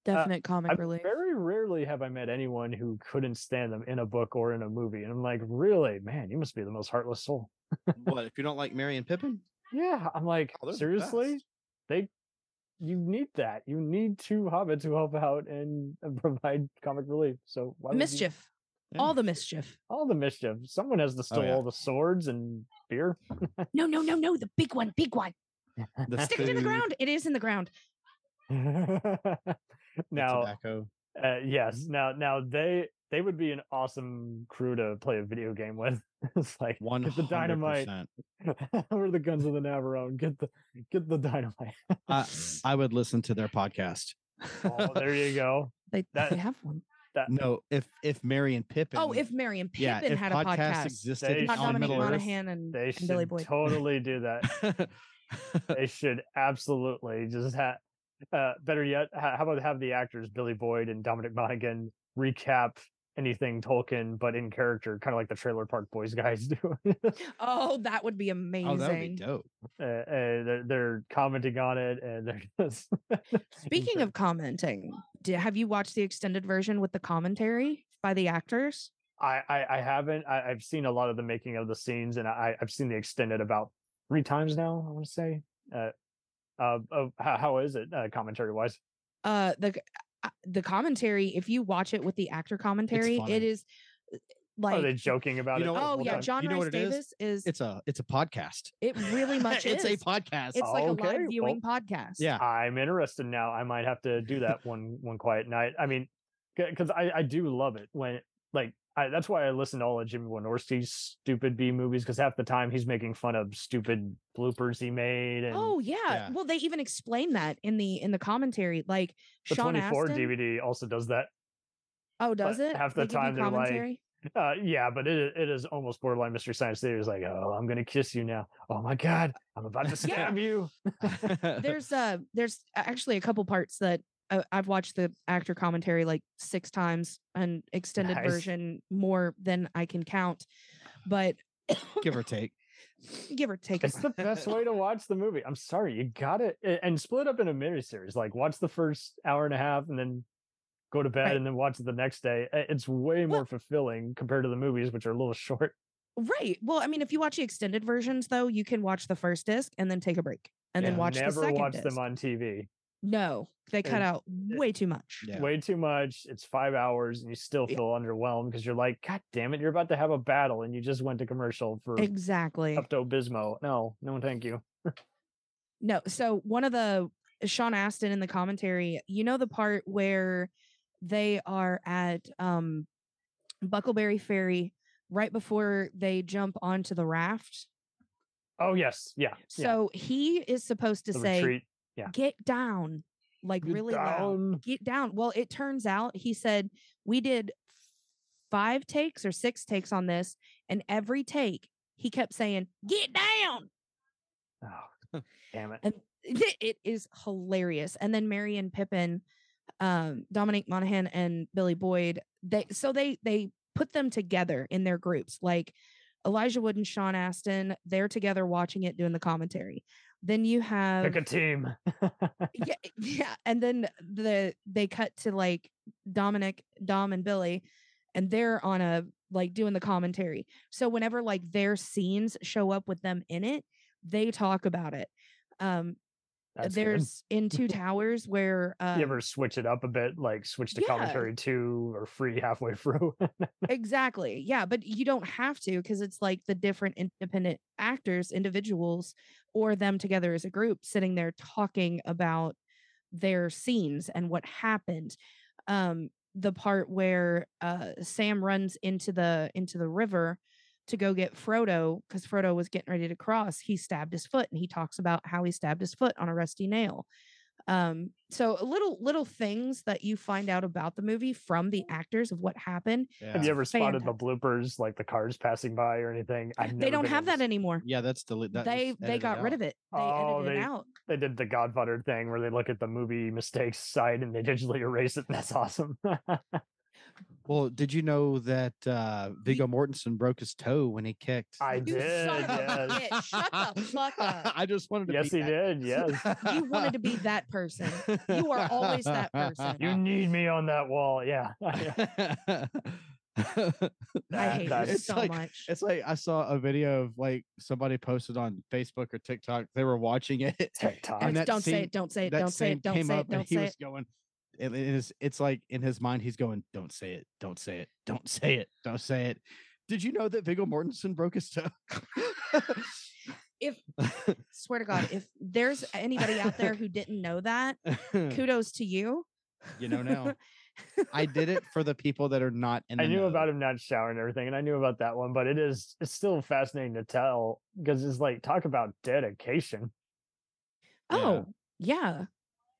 Definite comic I relief. very rarely have I met anyone who couldn't stand them in a book or in a movie, and I'm like, really, man, you must be the most heartless soul. What if you don't like Merry and Pippin? Yeah, I'm like, Oh, they're the seriously, they, you need that. You need two hobbits who help out and, and provide comic relief. So why would you- mischief. Yeah. All the mischief. all the mischief. Someone has to steal yeah. all the swords and beer. No, no, no, no. The big one, big one. The Stick it in the ground. It is in the ground. the now, tobacco. uh, yes, now, now they they would be an awesome crew to play a video game with. it's like One the dynamite. We're the guns of the Navarone. Get the get the dynamite. I, I would listen to their podcast. oh, there you go. They, That- they have one. no, if if Merry and Pippin. Oh, if Merry and Pippin yeah, had a podcast. existed They on Dominic Middle Earth, Monaghan and, They and Billy should Boyd. totally do that. they should absolutely just have. Uh, better yet, how about have the actors Billy Boyd and Dominic Monaghan recap anything Tolkien, but in character, kind of like the Trailer Park Boys guys do. uh, Oh, that would be amazing. oh, that would be dope. uh, they're, they're commenting on it, and they're just. Speaking of commenting, di- have you watched the extended version with the commentary by the actors? I, I, I haven't. I, I've seen a lot of the making of the scenes, and I, I've seen the extended about three times now. I want to say. Uh, uh, of how, how is it uh, commentary wise? Uh, the c- uh, the commentary. If you watch it with the actor commentary, it is uh, like Are they joking about you it? know the what- Oh yeah. John You know Rhys what it is? Davies is. It's a it's a podcast. it really much it's is. a podcast. It's like a Okay, live well- viewing podcast. yeah. I'm interested now. I might have to do that one one quiet night. I mean, because I I do love it when like I, that's why I listen to all of Jimmy Wynorski's stupid B movies because half the time he's making fun of stupid bloopers he made. And Oh yeah. Yeah. Well, they even explain that in the in the commentary. Like the Sean 24 Astin. DVD also does that. Oh, does but it? half the They time they're like. Uh, yeah, but it it is almost borderline Mystery Science Theater. Is like, oh, I'm gonna kiss you now. Oh my god, I'm about to Yeah. stab you. there's uh there's actually a couple parts that uh, I've watched the actor commentary like six times an extended Nice. version more than I can count, but Give or take. give or take. It's the best way to watch the movie. I'm sorry, you got it, and split up in a miniseries. Like, watch the first hour and a half, and then go to bed, Right. and then watch it the next day. It's way more Well- fulfilling compared to the movies, which are a little short. Right. Well, I mean, if you watch the extended versions, though, you can watch the first disc and then take a break and then Yeah, watch the Never second watch disc. them on TV. No, they cut out way too much. Yeah. Way too much. It's five hours, and you still Yeah. feel underwhelmed because you're like, God damn it, you're about to have a battle, and you just went to commercial for Exactly. Pepto Bismol. No, no, thank you. No. So one of the Sean Astin in the commentary, you know the part where they are at um Bucklebury Ferry right before they jump onto the raft. Oh yes, yeah. yeah. So he is supposed to the say, retreat. Yeah. "Get down." Like Get really loud. down. Get down. Well, it turns out he said we did five takes or six takes on this and every take he kept saying, "Get down." Oh, damn it. and it, it is hilarious. And then Marion Pippin, um, Dominic Monaghan, and Billy Boyd, they so they they put them together in their groups. Like Elijah Wood and Sean Astin, they're together watching it, doing the commentary. Then you have Pick a team. yeah, yeah, and then the they cut to like Dominic, Dom, and Billy, and they're on a like doing the commentary. So whenever like their scenes show up with them in it, they talk about it. Um, That's good. there's in Two Towers where um, you ever switch it up a bit, like switch to yeah. commentary two or free halfway through? exactly yeah, but you don't have to because it's like the different independent actors, individuals, or them together as a group sitting there talking about their scenes and what happened. Um, the part where uh, Sam runs into the into the river to go get Frodo because Frodo was getting ready to cross. He stabbed his foot, and he talks about how he stabbed his foot on a rusty nail. Um, so little little things that you find out about the movie from the actors of what happened. Have you ever spotted the bloopers, like the cars passing by or anything? I've They don't have able that anymore. Yeah, that's delete. That they they edited got rid of it. They Oh, edited they- it out. They did the Godfather thing where they look at the movie mistakes side and they digitally erase it. That's awesome. Well, did you know that uh Viggo Mortensen broke his toe when he kicked? I You did. son of a yes. bitch. Shut the fuck up. I just wanted to. Yes, be he that- did. Yes. You wanted to be that person. You are always that person. You need me on that wall. Yeah. I That- hate you It's so like- much. It's like I saw a video of like somebody posted on Facebook or TikTok. They were watching it, TikTok. and that don't say it, don't say it, that don't say scene it, don't came say up, it, don't and he say was it. going. It it is. It's like in his mind, he's going, "Don't say it, don't say it, don't say it, don't say it." Did you know that Viggo Mortensen broke his toe? If swear to God, if there's anybody out there who didn't know that, kudos to you. you know now. I did it for the people that are not in. The I knew know. about him not showering and everything, and I knew about that one, but it is it's still fascinating to tell because it's like talk about dedication, Yeah. Oh, yeah.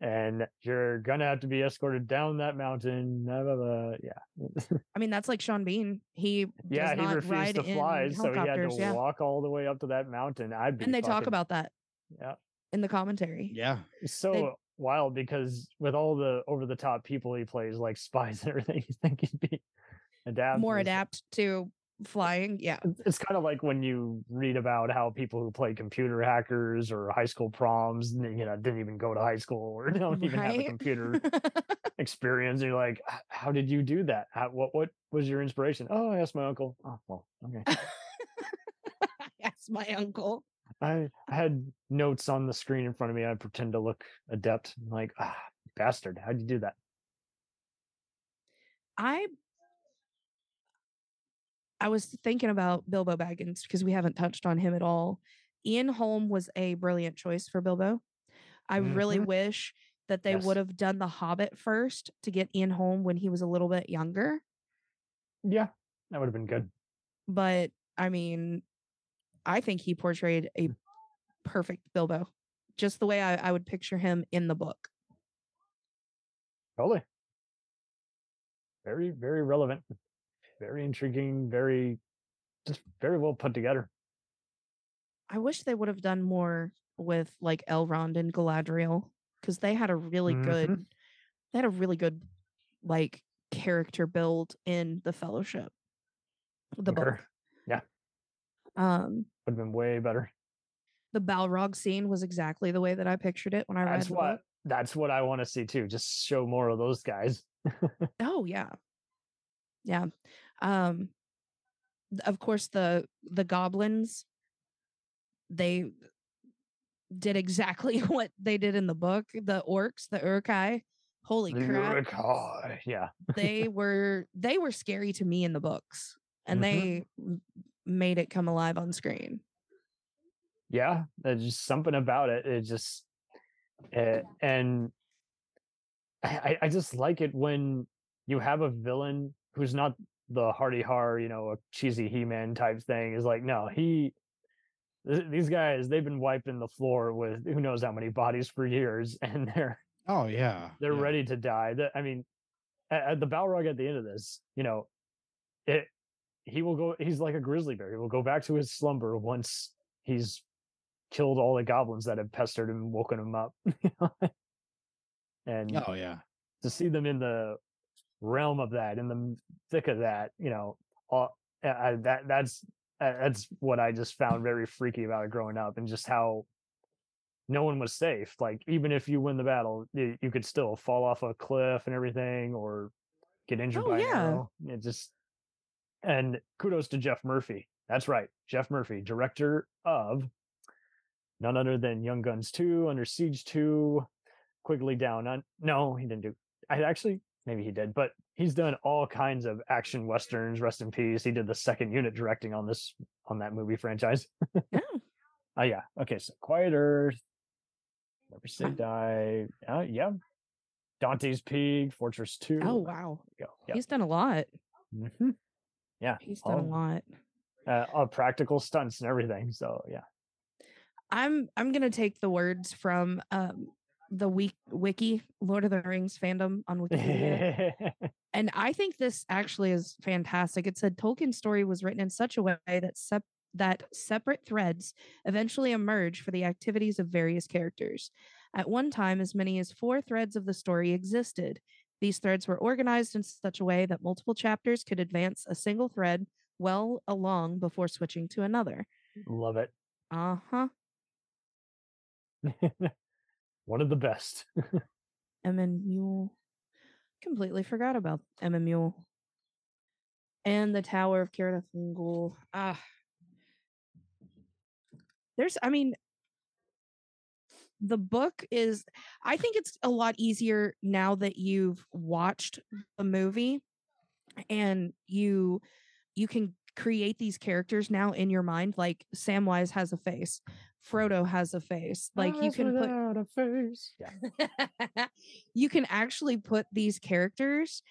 And you're gonna have to be escorted down that mountain. Blah, blah, blah. Yeah, I mean, that's like Sean Bean. He yeah, does he not refused ride to in fly, so he had to yeah. walk all the way up to that mountain. I'd be And they talk about that yeah. in the commentary. Yeah, It's so wild because with all the over the top people he plays, like spies and everything, you think he'd be adapt More to adapt to flying. Yeah. It's- kind of like when you read about how people who play computer hackers or high school proms, you know, didn't even go to high school or don't even have a computer experience. And you're like, how did you do that? How, what what was your inspiration? Oh, I asked my uncle. Oh, well, okay. That's my uncle. I, I had notes on the screen in front of me. I pretend to look adept. I'm like, ah, bastard, how'd you do that? I I was thinking about Bilbo Baggins because we haven't touched on him at all. Ian Holm was a brilliant choice for Bilbo. I really Mhm. wish that they Yes. would have done The Hobbit first to get Ian Holm when he was a little bit younger. Yeah, that would have been good. But I mean, I think he portrayed a perfect Bilbo, just the way I, I would picture him in the book. Totally. Very, very relevant. Very intriguing. Very, just very well put together. I wish they would have done more with like Elrond and Galadriel because they had a really good, Mhm. they had a really good like character build in the Fellowship, the book. Yeah. Um, Would have been way better. the Balrog scene was exactly the way that I pictured it when I read That's the what book. that's what I want to see too. Just show more of those guys. Oh yeah, yeah. Um, of course the the goblins, they did exactly what they did in the book. The orcs, the Urkai. Holy crap! Uruk-hai, Yeah. they were they were scary to me in the books and Mhm. they made it come alive on screen Yeah. There's just something about it. It just uh, and I, I- I just like it when you have a villain who's not the hardy har, you know, a cheesy He-Man type thing. Is like, no, he these guys, they've been wiping the floor with who knows how many bodies for years, and they're Oh yeah, they're yeah. ready to die. That I mean, at, at the Balrog at the end of this, you know, it he will go. He's like a grizzly bear. He will go back to his slumber once he's killed all the goblins that have pestered him and woken him up. and Oh yeah, to see them in the realm of that, in the thick of that, you know, all, I, I- that that's uh, that's what I just found very freaky about it growing up, and just how no one was safe. Like even if you win the battle, you, you could still fall off a cliff and everything, or get injured Oh, by yeah. It just and kudos to Geoff Murphy. That's right, Geoff Murphy, director of none other than Young Guns 2, Under Siege 2, Quigley Down. Un- no, he didn't do. I actually maybe he did, but he's done all kinds of action westerns. Rest in peace. He did the second unit directing on this on that movie franchise. Oh. Oh yeah. Okay. So Quiet Earth. Never Say Die. Uh, yeah. Dante's Peak, Fortress Two. oh wow go. Yeah. he's done a lot Mhm. Yeah. he's done a lot Uh, all practical stunts and everything. So yeah. i'm i'm gonna take the words from um the week wiki Lord of the Rings fandom on Wikipedia. and I think this actually is fantastic. It said Tolkien's story was written in such a way that sep- that separate threads eventually emerge for the activities of various characters. At one time, as many as four threads of the story existed. These threads were organized in such a way that multiple chapters could advance a single thread well along before switching to another. Love it. Uh huh. One of the best. Mule. Completely forgot about Mule. And the Tower of Ungol. Ah. There's, I mean, the book is, I think it's a lot easier now that you've watched the movie and you you can create these characters now in your mind like samwise has a face frodo has a face like you can put a face. Yeah. you can actually put these characters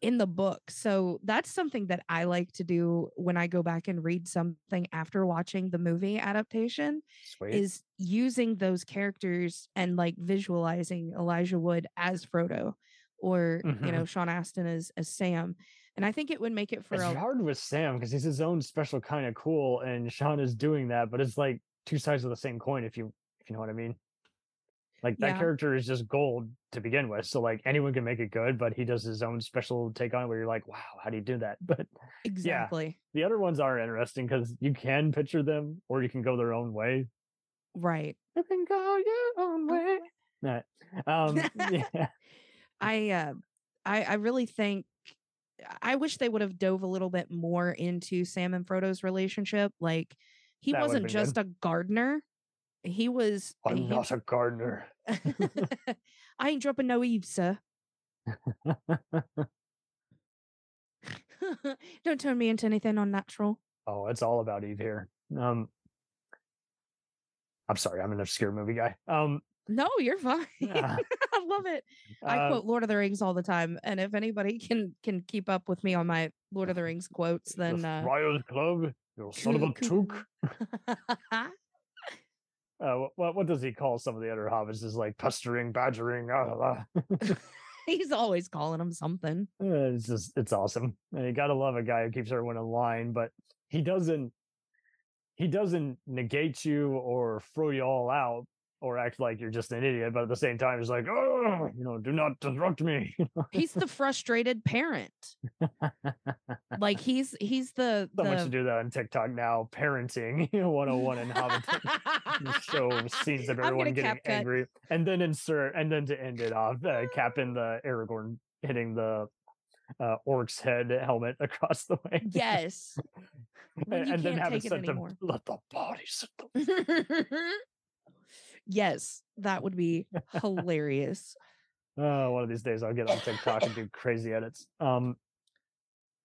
in the book. So that's something that I like to do when I go back and read something after watching the movie adaptation Sweet. is using those characters and like visualizing Elijah Wood as Frodo or you Mhm. know Sean Astin as as Sam. And I think it would make it for it's a hard with Sam because he's his own special kind of cool, and Sean is doing that, but it's like two sides of the same coin. If you if you know what I mean. Like that Yeah. character is just gold to begin with, so like anyone can make it good, but he does his own special take on it where you're like, wow, how do you do that? But exactly the other ones are interesting because you can picture them, or you can go their own way. right. You can go your own way. Nah, Um, yeah. I uh I I really think I wish they would have dove a little bit more into Sam and Frodo's relationship. Like he That wasn't just a gardener. He was I'm he- not a gardener. I ain't dropping no eaves, sir. Don't turn me into anything unnatural. Oh, it's all about Eve here. Um, I'm sorry, I'm an obscure movie guy. Um, No, you're fine. uh, I love it. I uh, quote Lord of the Rings all the time, and if anybody can can keep up with me on my Lord of the Rings quotes, the then uh, Friars Club, you son of a took. Uh, what what does he call some of the other hobbits? Is like pestering, badgering. ah, ah, ah. he's always calling him something. It's just it's awesome. And you gotta love a guy who keeps everyone in line, but he doesn't he doesn't negate you or throw you all out or act like you're just an idiot, but at the same time he's like, oh, you know, do not disrupt me. He's the frustrated parent. Like he's he's the Someone the should do that on TikTok now. Parenting 101 and. Just show scenes of everyone getting angry, and then insert, and then to end it off, uh, cap in the Aragorn hitting the uh, orc's head helmet across the way. yes. and, and then have it set to let the body sit. The... yes, that would be hilarious. Oh, one of these days I'll get on TikTok and do crazy edits. Um,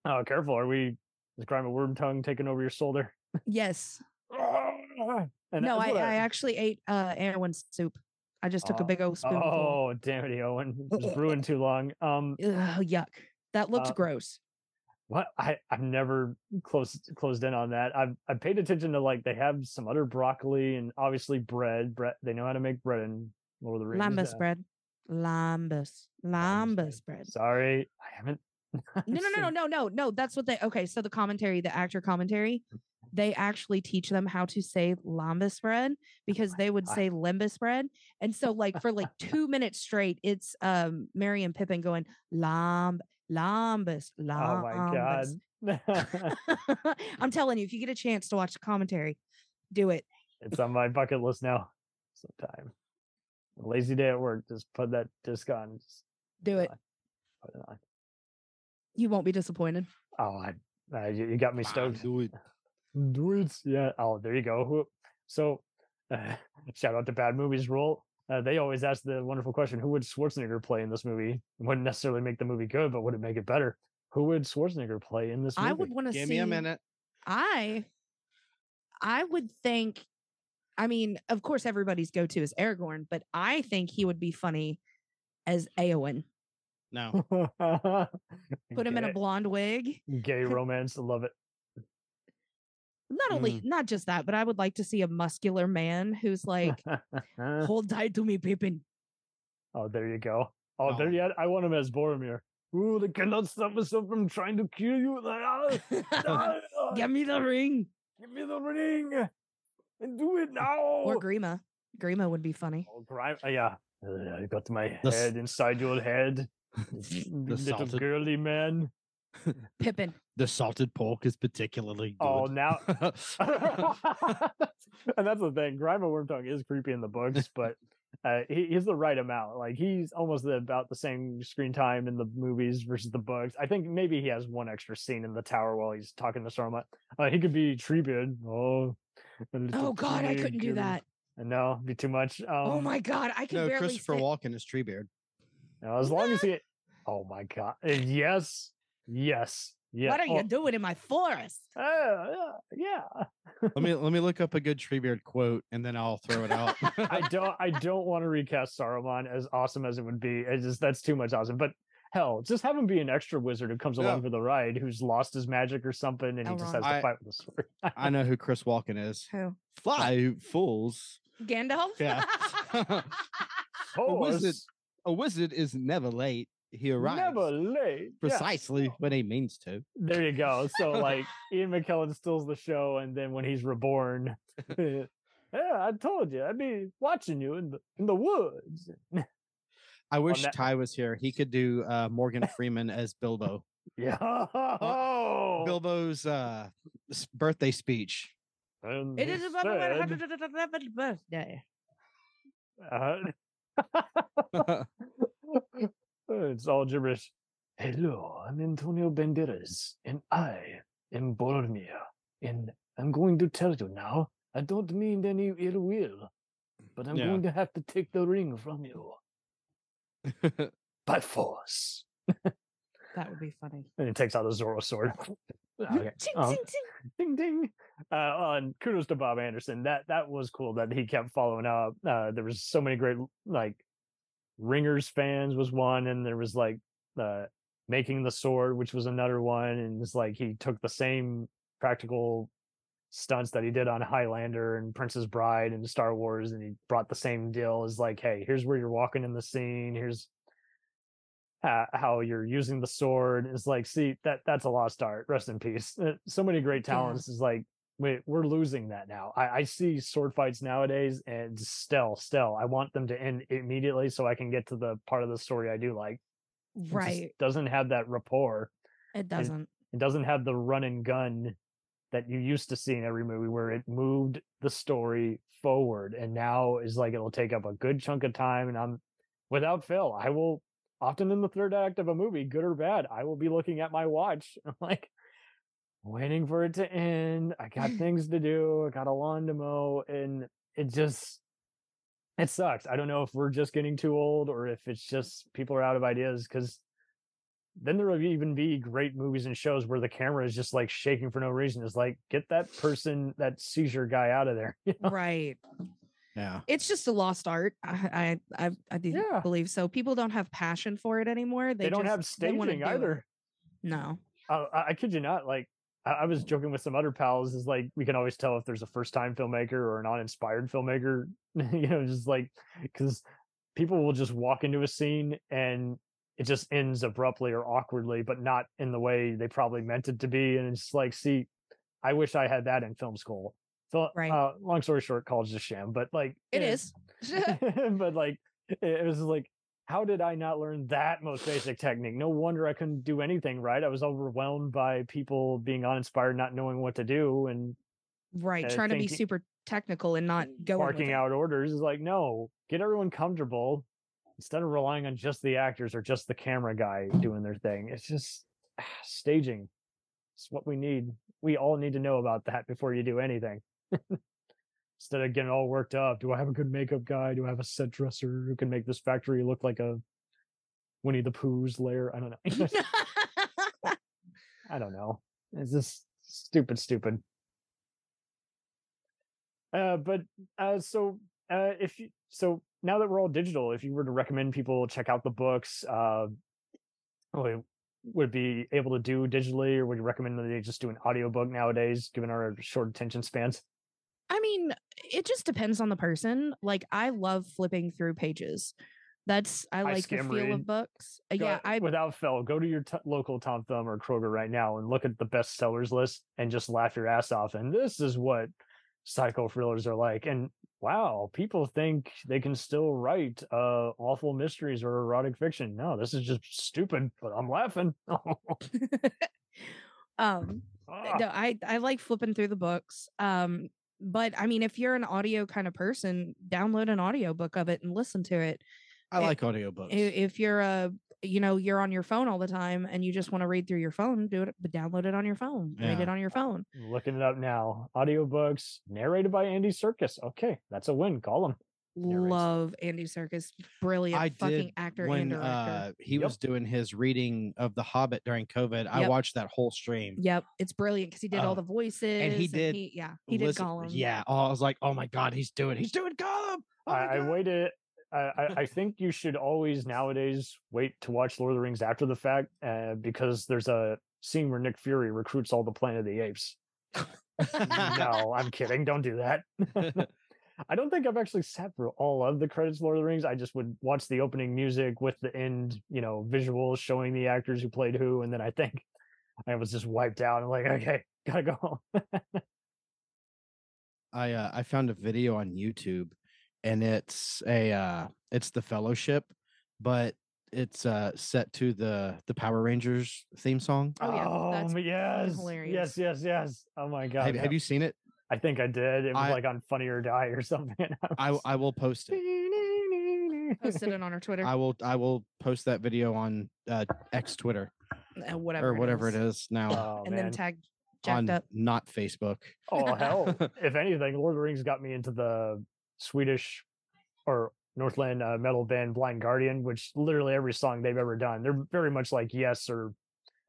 oh, careful! Are we? Is Grime of Worm Tongue taking over your shoulder? Yes. No, I, I actually ate uh Eowyn's soup. I just took a big old spoonful. Oh, damn it, Eowyn! It's brewing too long. Um, Ugh, yuck. That looks Uh, gross. What I I've never closed closed in on that. I've I paid attention to like they have some other broccoli and obviously bread. Bread they know how to make bread in Lord of the Rings. Lambus bread. Lambus. Lambus bread. Sorry, I haven't. No, no, no, no, no, no, no. That's what they okay. So the commentary, the actor commentary, they actually teach them how to say lambus bread because they would say limbus bread. And so like for like two minutes straight, it's um Merry and Pippin going lamb lambus Oh my god. I'm telling you, if you get a chance to watch the commentary, do it. it's on my bucket list now. Sometime. A lazy day at work, just put that disc on. Just Do it. put it on. You won't be disappointed. Oh, I, uh, you, you got me Wow, stoked. do it. Do it. Yeah. Oh, there you go. So, uh, shout out to Bad Movies Rule. Uh, they always ask the wonderful question: Who would Schwarzenegger play in this movie? It wouldn't necessarily make the movie good, but would it make it better? Who would Schwarzenegger play in this movie? I would want to see Give me a minute. I I would think I mean, of course everybody's go to is Aragorn, but I think he would be funny as Eowyn. No. Put him in a blonde wig. gay romance. Love it. Not only not just that, but I would like to see a muscular man who's like, hold tight to me, Pippin. Oh, there you go. Oh, Oh. there you I want him as Boromir. Ooh, they cannot stop myself from trying to kill you. Ah, Give me the ring. Give me the ring. And do it now. Or Grima. Grima would be funny. Oh, grime. uh, yeah. Uh, I got my The s- head inside your head. little salted- girly man. Pippin. The salted pork is particularly good. Oh, now and that's the thing. Grima Wormtongue is creepy in the books, but uh, he, he's the right amount. Like he's almost the, about the same screen time in the movies versus the books. I think maybe he has one extra scene in the tower while he's talking to Saruman. Uh, he could be Treebeard. Oh, Oh God, I couldn't do Treebeard. that. No, be too much. Um, oh my God, I can no, barely Christopher sit. Walken is Treebeard. no, as long as he. Oh my God! Uh, Yes, yes, yes. What are you oh, doing in my forest? uh, yeah, yeah. Let me let me look up a good Treebeard quote and then I'll throw it out. I don't I don't want to recast Saruman as awesome as it would be. It's just that's too much awesome. But hell, just have him be an extra wizard who comes along for the ride, who's lost his magic or something, and he just Elrond. has to I- fight with a sword. I know who Chris Walken is. Who? Fly, fools. Gandalf? Yeah. a wizard, a wizard is never late. He arrives never late. Yeah. precisely when he means to. There you go. So like Ian McKellen steals the show, and then when he's reborn, yeah, I told you, I'd be watching you in the in the woods. I wish that- Ty was here. He could do uh, Morgan Freeman as Bilbo. Yeah. Bilbo's uh, birthday speech. And It he is about said, 111th birthday. uh, it's all gibberish. Hello, I'm Antonio Banderas, and I am Boromir. And I'm going to tell you now, I don't mean any ill will, but I'm Yeah. going to have to take the ring from you by force. That would be funny. And he takes out a Zorro sword. okay. Ting, um, ting, ting. ding ding. Uh, oh, and kudos to Bob Anderson. That that was cool that he kept following up. Uh, there was so many great like Ringers fans was one, and there was like uh, making the sword, which was another one, and it's like he took the same practical stunts that he did on Highlander and Princess Bride and Star Wars, and he brought the same deal as like, hey, here's where you're walking in the scene. Here's uh, how you're using the sword. It's like, see, that that's a lost art. Rest in peace. So many great Yeah. talents. Is like, wait, we're losing that now. I, I see sword fights nowadays, and still, still, I want them to end immediately so I can get to the part of the story I do like. Right. doesn't have that rapport. It doesn't. It doesn't have the run and gun that you used to see in every movie where it moved the story forward. And now is like it'll take up a good chunk of time. And I'm without fail, I will often in the third act of a movie, good or bad, I will be looking at my watch. I'm like waiting for it to end. I got things to do, I got a lawn to mow, and it just it sucks. I don't know if we're just getting too old or if it's just people are out of ideas because then there will even be great movies and shows where the camera is just like shaking for no reason. It's like get that person, that seizure guy out of there. you know? Right. Yeah. It's just a lost art. I I I, I do Yeah. believe so. People don't have passion for it anymore. They, They, don't have just- wanna staging do it. either. No. Uh, I, I kid you not. Like I, was joking with some other pals. Is like we can always tell if there's a first time filmmaker or an uninspired filmmaker. you know, just like because people will just walk into a scene and it just ends abruptly or awkwardly, but not in the way they probably meant it to be. And it's like, see, I wish I had that in film school. So, Right. uh, long story short, college is a sham. But like, It eh, is. but like it was like how did i not learn that most basic technique? No wonder i couldn't do anything right? I was overwhelmed by people being uninspired not knowing what to do and right. uh, Trying to be super technical and not going with barking out orders is like no get everyone comfortable. Instead of relying on just the actors or just the camera guy doing their thing it's just staging it's what we need. We all need to know about that before you do anything instead of getting all worked up do i have a good makeup guy? Do i have a set dresser who can make this factory look like a winnie the pooh's lair? I don't know. I don't know. It's just stupid stupid. Uh but uh so uh if you so now that we're all digital if you were to recommend people check out the books uh would would be able to do digitally or would you recommend that they just do an audiobook nowadays given our short attention spans? I mean, it just depends on the person. Like I love flipping through pages. That's I like the feel read. of books. Uh, Go- yeah, I without fail, go to your t- local Tom Thumb or Kroger right now and look at the best sellers list and just laugh your ass off. And this is what psycho thrillers are like. And wow, people think they can still write uh awful mysteries or erotic fiction. No, this is just stupid, but I'm laughing. um Ah, no, I I like flipping through the books. Um, but I mean, if you're an audio kind of person, download an audiobook of it and listen to it. I like audiobooks. I- If you're a you know you're on your phone all the time and you just want to read through your phone, do it. But download it on your phone. Read it on your phone. looking it up now. Audiobooks narrated by Andy Serkis. Okay, that's a win. Call him. Narrates. Love Andy Serkis, brilliant I fucking did actor and director. uh, he Yep. was doing his reading of The Hobbit during COVID. I watched that whole stream. Yep, it's brilliant because he did all Oh, the voices and he did yeah, he did Listen- Gollum. Yeah. Oh, I was like, oh my god, he's doing, he's doing Gollum. Oh I, I waited. I, I, I think you should always nowadays wait to watch Lord of the Rings after the fact, uh, because there's a scene where Nick Fury recruits all the Planet of the Apes. no, I'm kidding. Don't do that. I don't think I've actually sat through all of the credits of Lord of the Rings. I just would watch the opening music with the end, you know, visuals showing the actors who played who, and then I think I was just wiped out. I'm like, okay, gotta go home. I uh, I found a video on YouTube, and it's a uh, it's the Fellowship, but it's uh set to the the Power Rangers theme song. Oh, yeah, that's yes, hilarious. yes, yes, yes. Oh my god, have, yeah. have you seen it? I think I did. It was I- like on Funny or Die or something. I I will post it. Posted it on our Twitter, I will I will post that video on uh, X Twitter uh, whatever, or whatever it is now Oh, and man. then tag jacked on up. not Facebook. oh hell! if anything, Lord of the Rings got me into the Swedish or Northland uh, metal band Blind Guardian, which literally every song they've ever done, they're very much like Yes or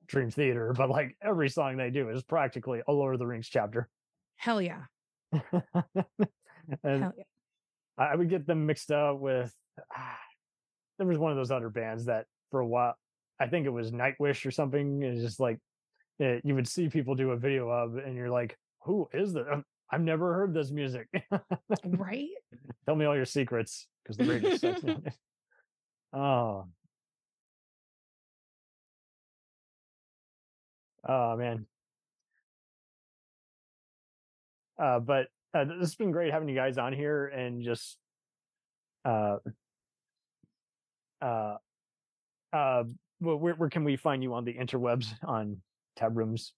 Dream Theater, but like every song they do is practically a Lord of the Rings chapter. Hell yeah, hell yeah. I would get them mixed up with. there was one of those other bands that for a while, I think it was Nightwish or something. It's just like eh, you would see people do a video of, and you're like, "Who is that? Um, I've never heard this music. right? Tell me all your secrets, because the radio sucks. oh, oh man. Uh, but uh, this has been great having you guys on here and just uh uh uh wh- where, where can we find you on the interwebs on tab rooms?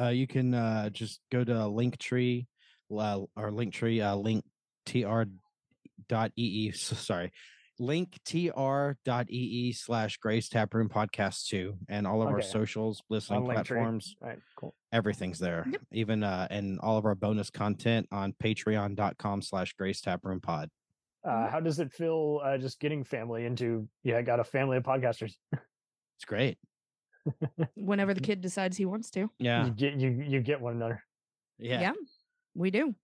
Uh, you can uh, just go to Linktree uh, or Linktree uh, link tr dot s- sorry link tr dot ee slash Grays Tap Room Podcast two and all of our socials, listening platforms, all right cool everything's there. Yep. Even uh, and all of our bonus content on Patreon.com slash Grays Tap Room Pod. uh how does it feel uh just getting family into yeah i got a family of podcasters It's great. Whenever the kid decides he wants to, Yeah, you get you you get one another yeah, yeah, we do.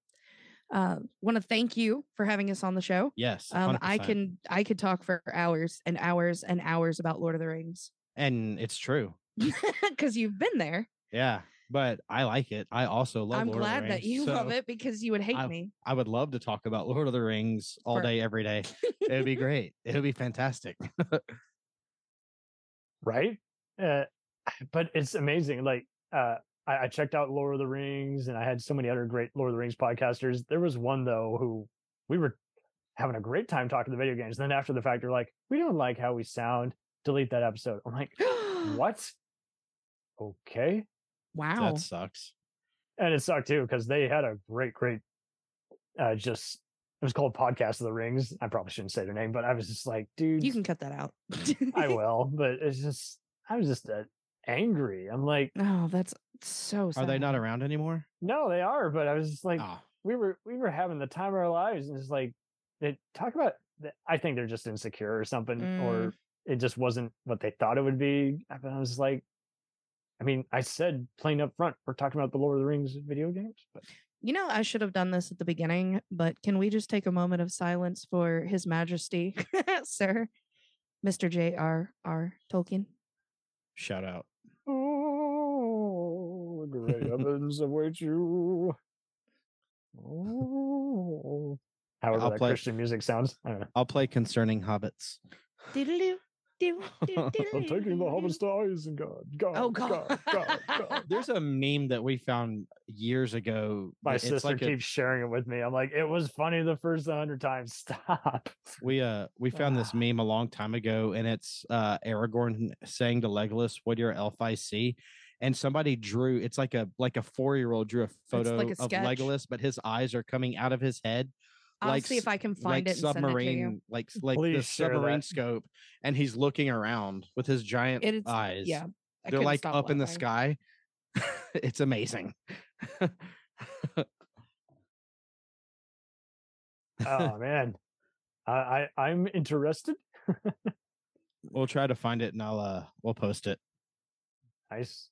Uh, want to thank you for having us on the show. yes. Um, I can I could talk for hours and hours and hours about Lord of the Rings and it's true. because you've been there. Yeah, but I like it. I also love. I'm Lord of the glad that Rings, you love it because you would hate I- me. I would love to talk about Lord of the Rings all For- day, every day. It would be great. It would be fantastic. right uh but it's amazing like uh I, I checked out lord of the rings and i had so many other great lord of the rings podcasters there was one though who we were having a great time talking the video games And then after the fact they're like we don't like how we sound delete that episode i'm like what okay wow. That sucks. and it sucked too because they had a great great uh just it was called podcast of the rings i probably shouldn't say their name but i was just like dude You can cut that out. i will but it's just i was just uh, angry i'm like oh, that's so sad. Are they not around anymore? no they are but i was just like Ah, we were we were having the time of our lives and it's like they talk about i think they're just insecure or something Mm. or it just wasn't what they thought it would be but i was like i mean i said plain up front we're talking about the lord of the rings video games but You know, I should have done this at the beginning, but can we just take a moment of silence for His Majesty, Sir, Mr. J.R.R. Tolkien? shout out. The great heavens await you oh However, I'll that play- Christian music sounds. I don't know. I'll play concerning hobbits. Doodaloo, doo, doo, I'm taking the hobbits to Isengard. God, Oh god. God, God. There's a meme that we found years ago. My It's sister like a- keeps sharing it with me. I'm like, it was funny the first hundred times. Stop. we uh we found this Ah. meme a long time ago, and it's uh Aragorn saying to Legolas, "What your elf I see." And somebody drew it's like a like a four year old drew a photo like a of sketch? Legolas, but his eyes are coming out of his head. I'll like see if I can find like it and send it to you. submarine, like like the Please share submarine that. scope, and he's looking around with his giant It is eyes. yeah. I they're like stop up in the sky. it's amazing. Oh man. I, I I'm interested. we'll try to find it and I'll uh we'll post it. Nice.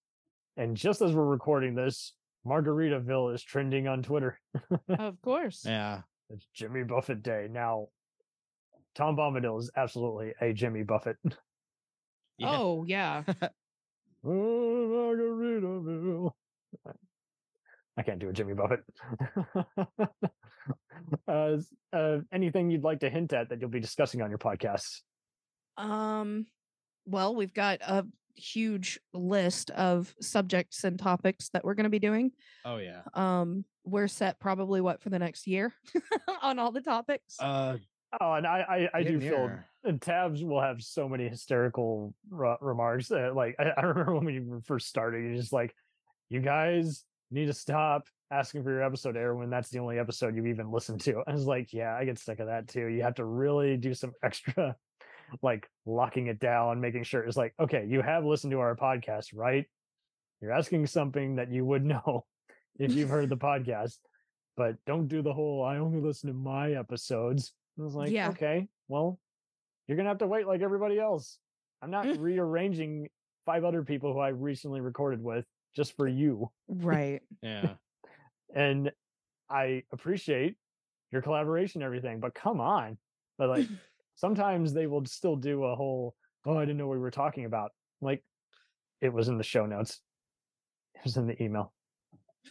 And just as we're recording this, Margaritaville is trending on Twitter. Of course. Yeah. It's Jimmy Buffett Day. Now, Tom Bombadil is absolutely a Jimmy Buffett. Yeah. Oh yeah. Oh, Margaritaville. I can't do a Jimmy Buffett. uh, uh, anything you'd like to hint at that you'll be discussing on your podcast? Um, well, we've got a huge list of subjects and topics that we're going to be doing. Oh yeah. Um, we're set probably what for the next year on all the topics. Uh Oh, and I, I, I do getting feel and tabs will have so many hysterical re- remarks. Uh, like I, I remember when we were first started, you're just like, "You guys need to stop asking for your episode air when that's the only episode you've even listened to." I was like, "Yeah, I get sick of that too. You have to really do some extra, like locking it down, making sure it's like, okay, you have listened to our podcast, right? You're asking something that you would know if you've heard the podcast." But don't do the whole I only listen to my episodes. I was like, Yeah. okay, well, you're gonna have to wait like everybody else. I'm not Mm. rearranging five other people who I recently recorded with just for you. right. yeah. And I appreciate your collaboration, and everything, but come on. But like sometimes they will still do a whole, oh, I didn't know what we were talking about. Like it was in the show notes. It was in the email.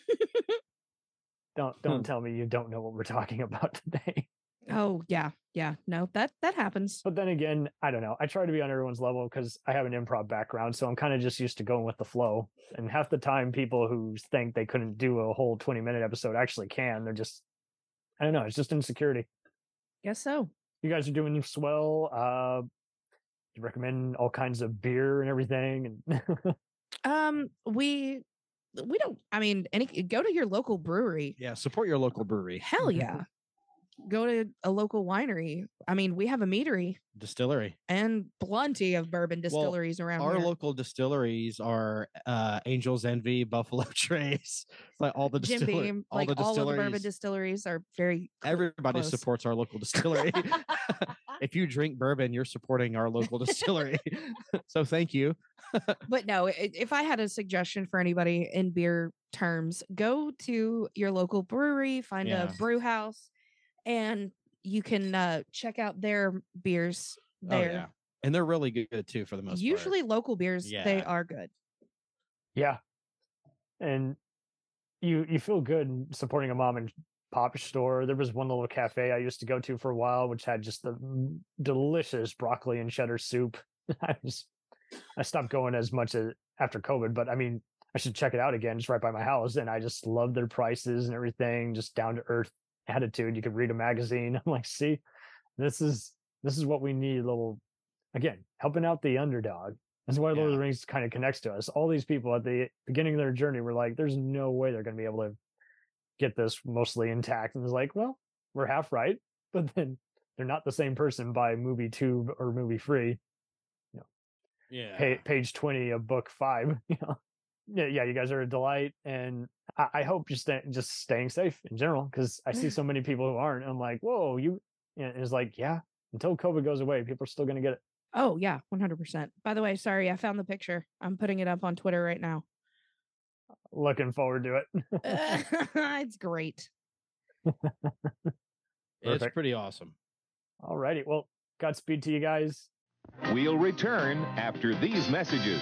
don't don't hmm. tell me you don't know what we're talking about today. Oh yeah, yeah. No, that that happens. But then again, I don't know. I try to be on everyone's level because I have an improv background, so I'm kind of just used to going with the flow. And half the time, people who think they couldn't do a whole 20 minute episode actually can. They're just, I don't know. It's just insecurity. Guess so. You guys are doing swell. Uh, you recommend all kinds of beer and everything, and Um, we we don't. I mean, any go to your local brewery. Yeah. Support your local brewery. Hell yeah. Go to a local winery. I mean, we have a meadery Distillery. and plenty of bourbon distilleries around Our here. local distilleries are uh Angels Envy, Buffalo Trace, like all the Jim Beam, all like the all of the bourbon distilleries are very cl- Everybody close. supports our local distillery. if you drink bourbon, you're supporting our local distillery. so thank you. but no, if I had a suggestion for anybody in beer terms, go to your local brewery, find Yeah. a brew house, and you can uh, check out their beers Oh there. yeah. And they're really good too for the most part. Usually local beers, yeah. they are good. yeah. And you you feel good supporting a mom and pop store. There was one little cafe I used to go to for a while, which had just the mm, delicious broccoli and cheddar soup. I was I stopped going as much as after COVID, but I mean, I should check it out again. It's right by my house, and I just love their prices and everything. Just down to earth attitude. You could read a magazine. I'm like, see, this is this is what we need. Little again, helping out the underdog. That's why Lord of the Rings kind of connects to us. All these people at the beginning of their journey were like, "There's no way they're going to be able to get this mostly intact." And it's like, well, we're half right, but then they're not the same person by movie two or movie three yeah. pa- page 20 of book five you know yeah yeah you guys are a delight and i, I hope you're staying just staying safe in general because i see so many people who aren't i'm like whoa you and it's like yeah until covid goes away people are still going to get it Oh yeah, one hundred percent. By the way, sorry, I found the picture. I'm putting it up on Twitter right now. looking forward to it it's great. It's pretty awesome. all righty well godspeed to you guys We'll return after these messages.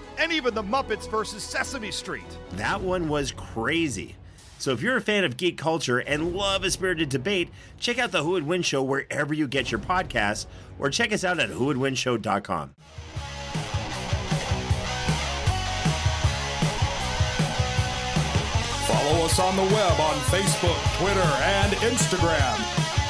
and even the Muppets versus Sesame Street. That one was crazy. So if you're a fan of geek culture and love a spirited debate, check out the Who Would Win Show wherever you get your podcasts, or check us out at whowouldwinshow.com. Follow us on the web on Facebook, Twitter, and Instagram.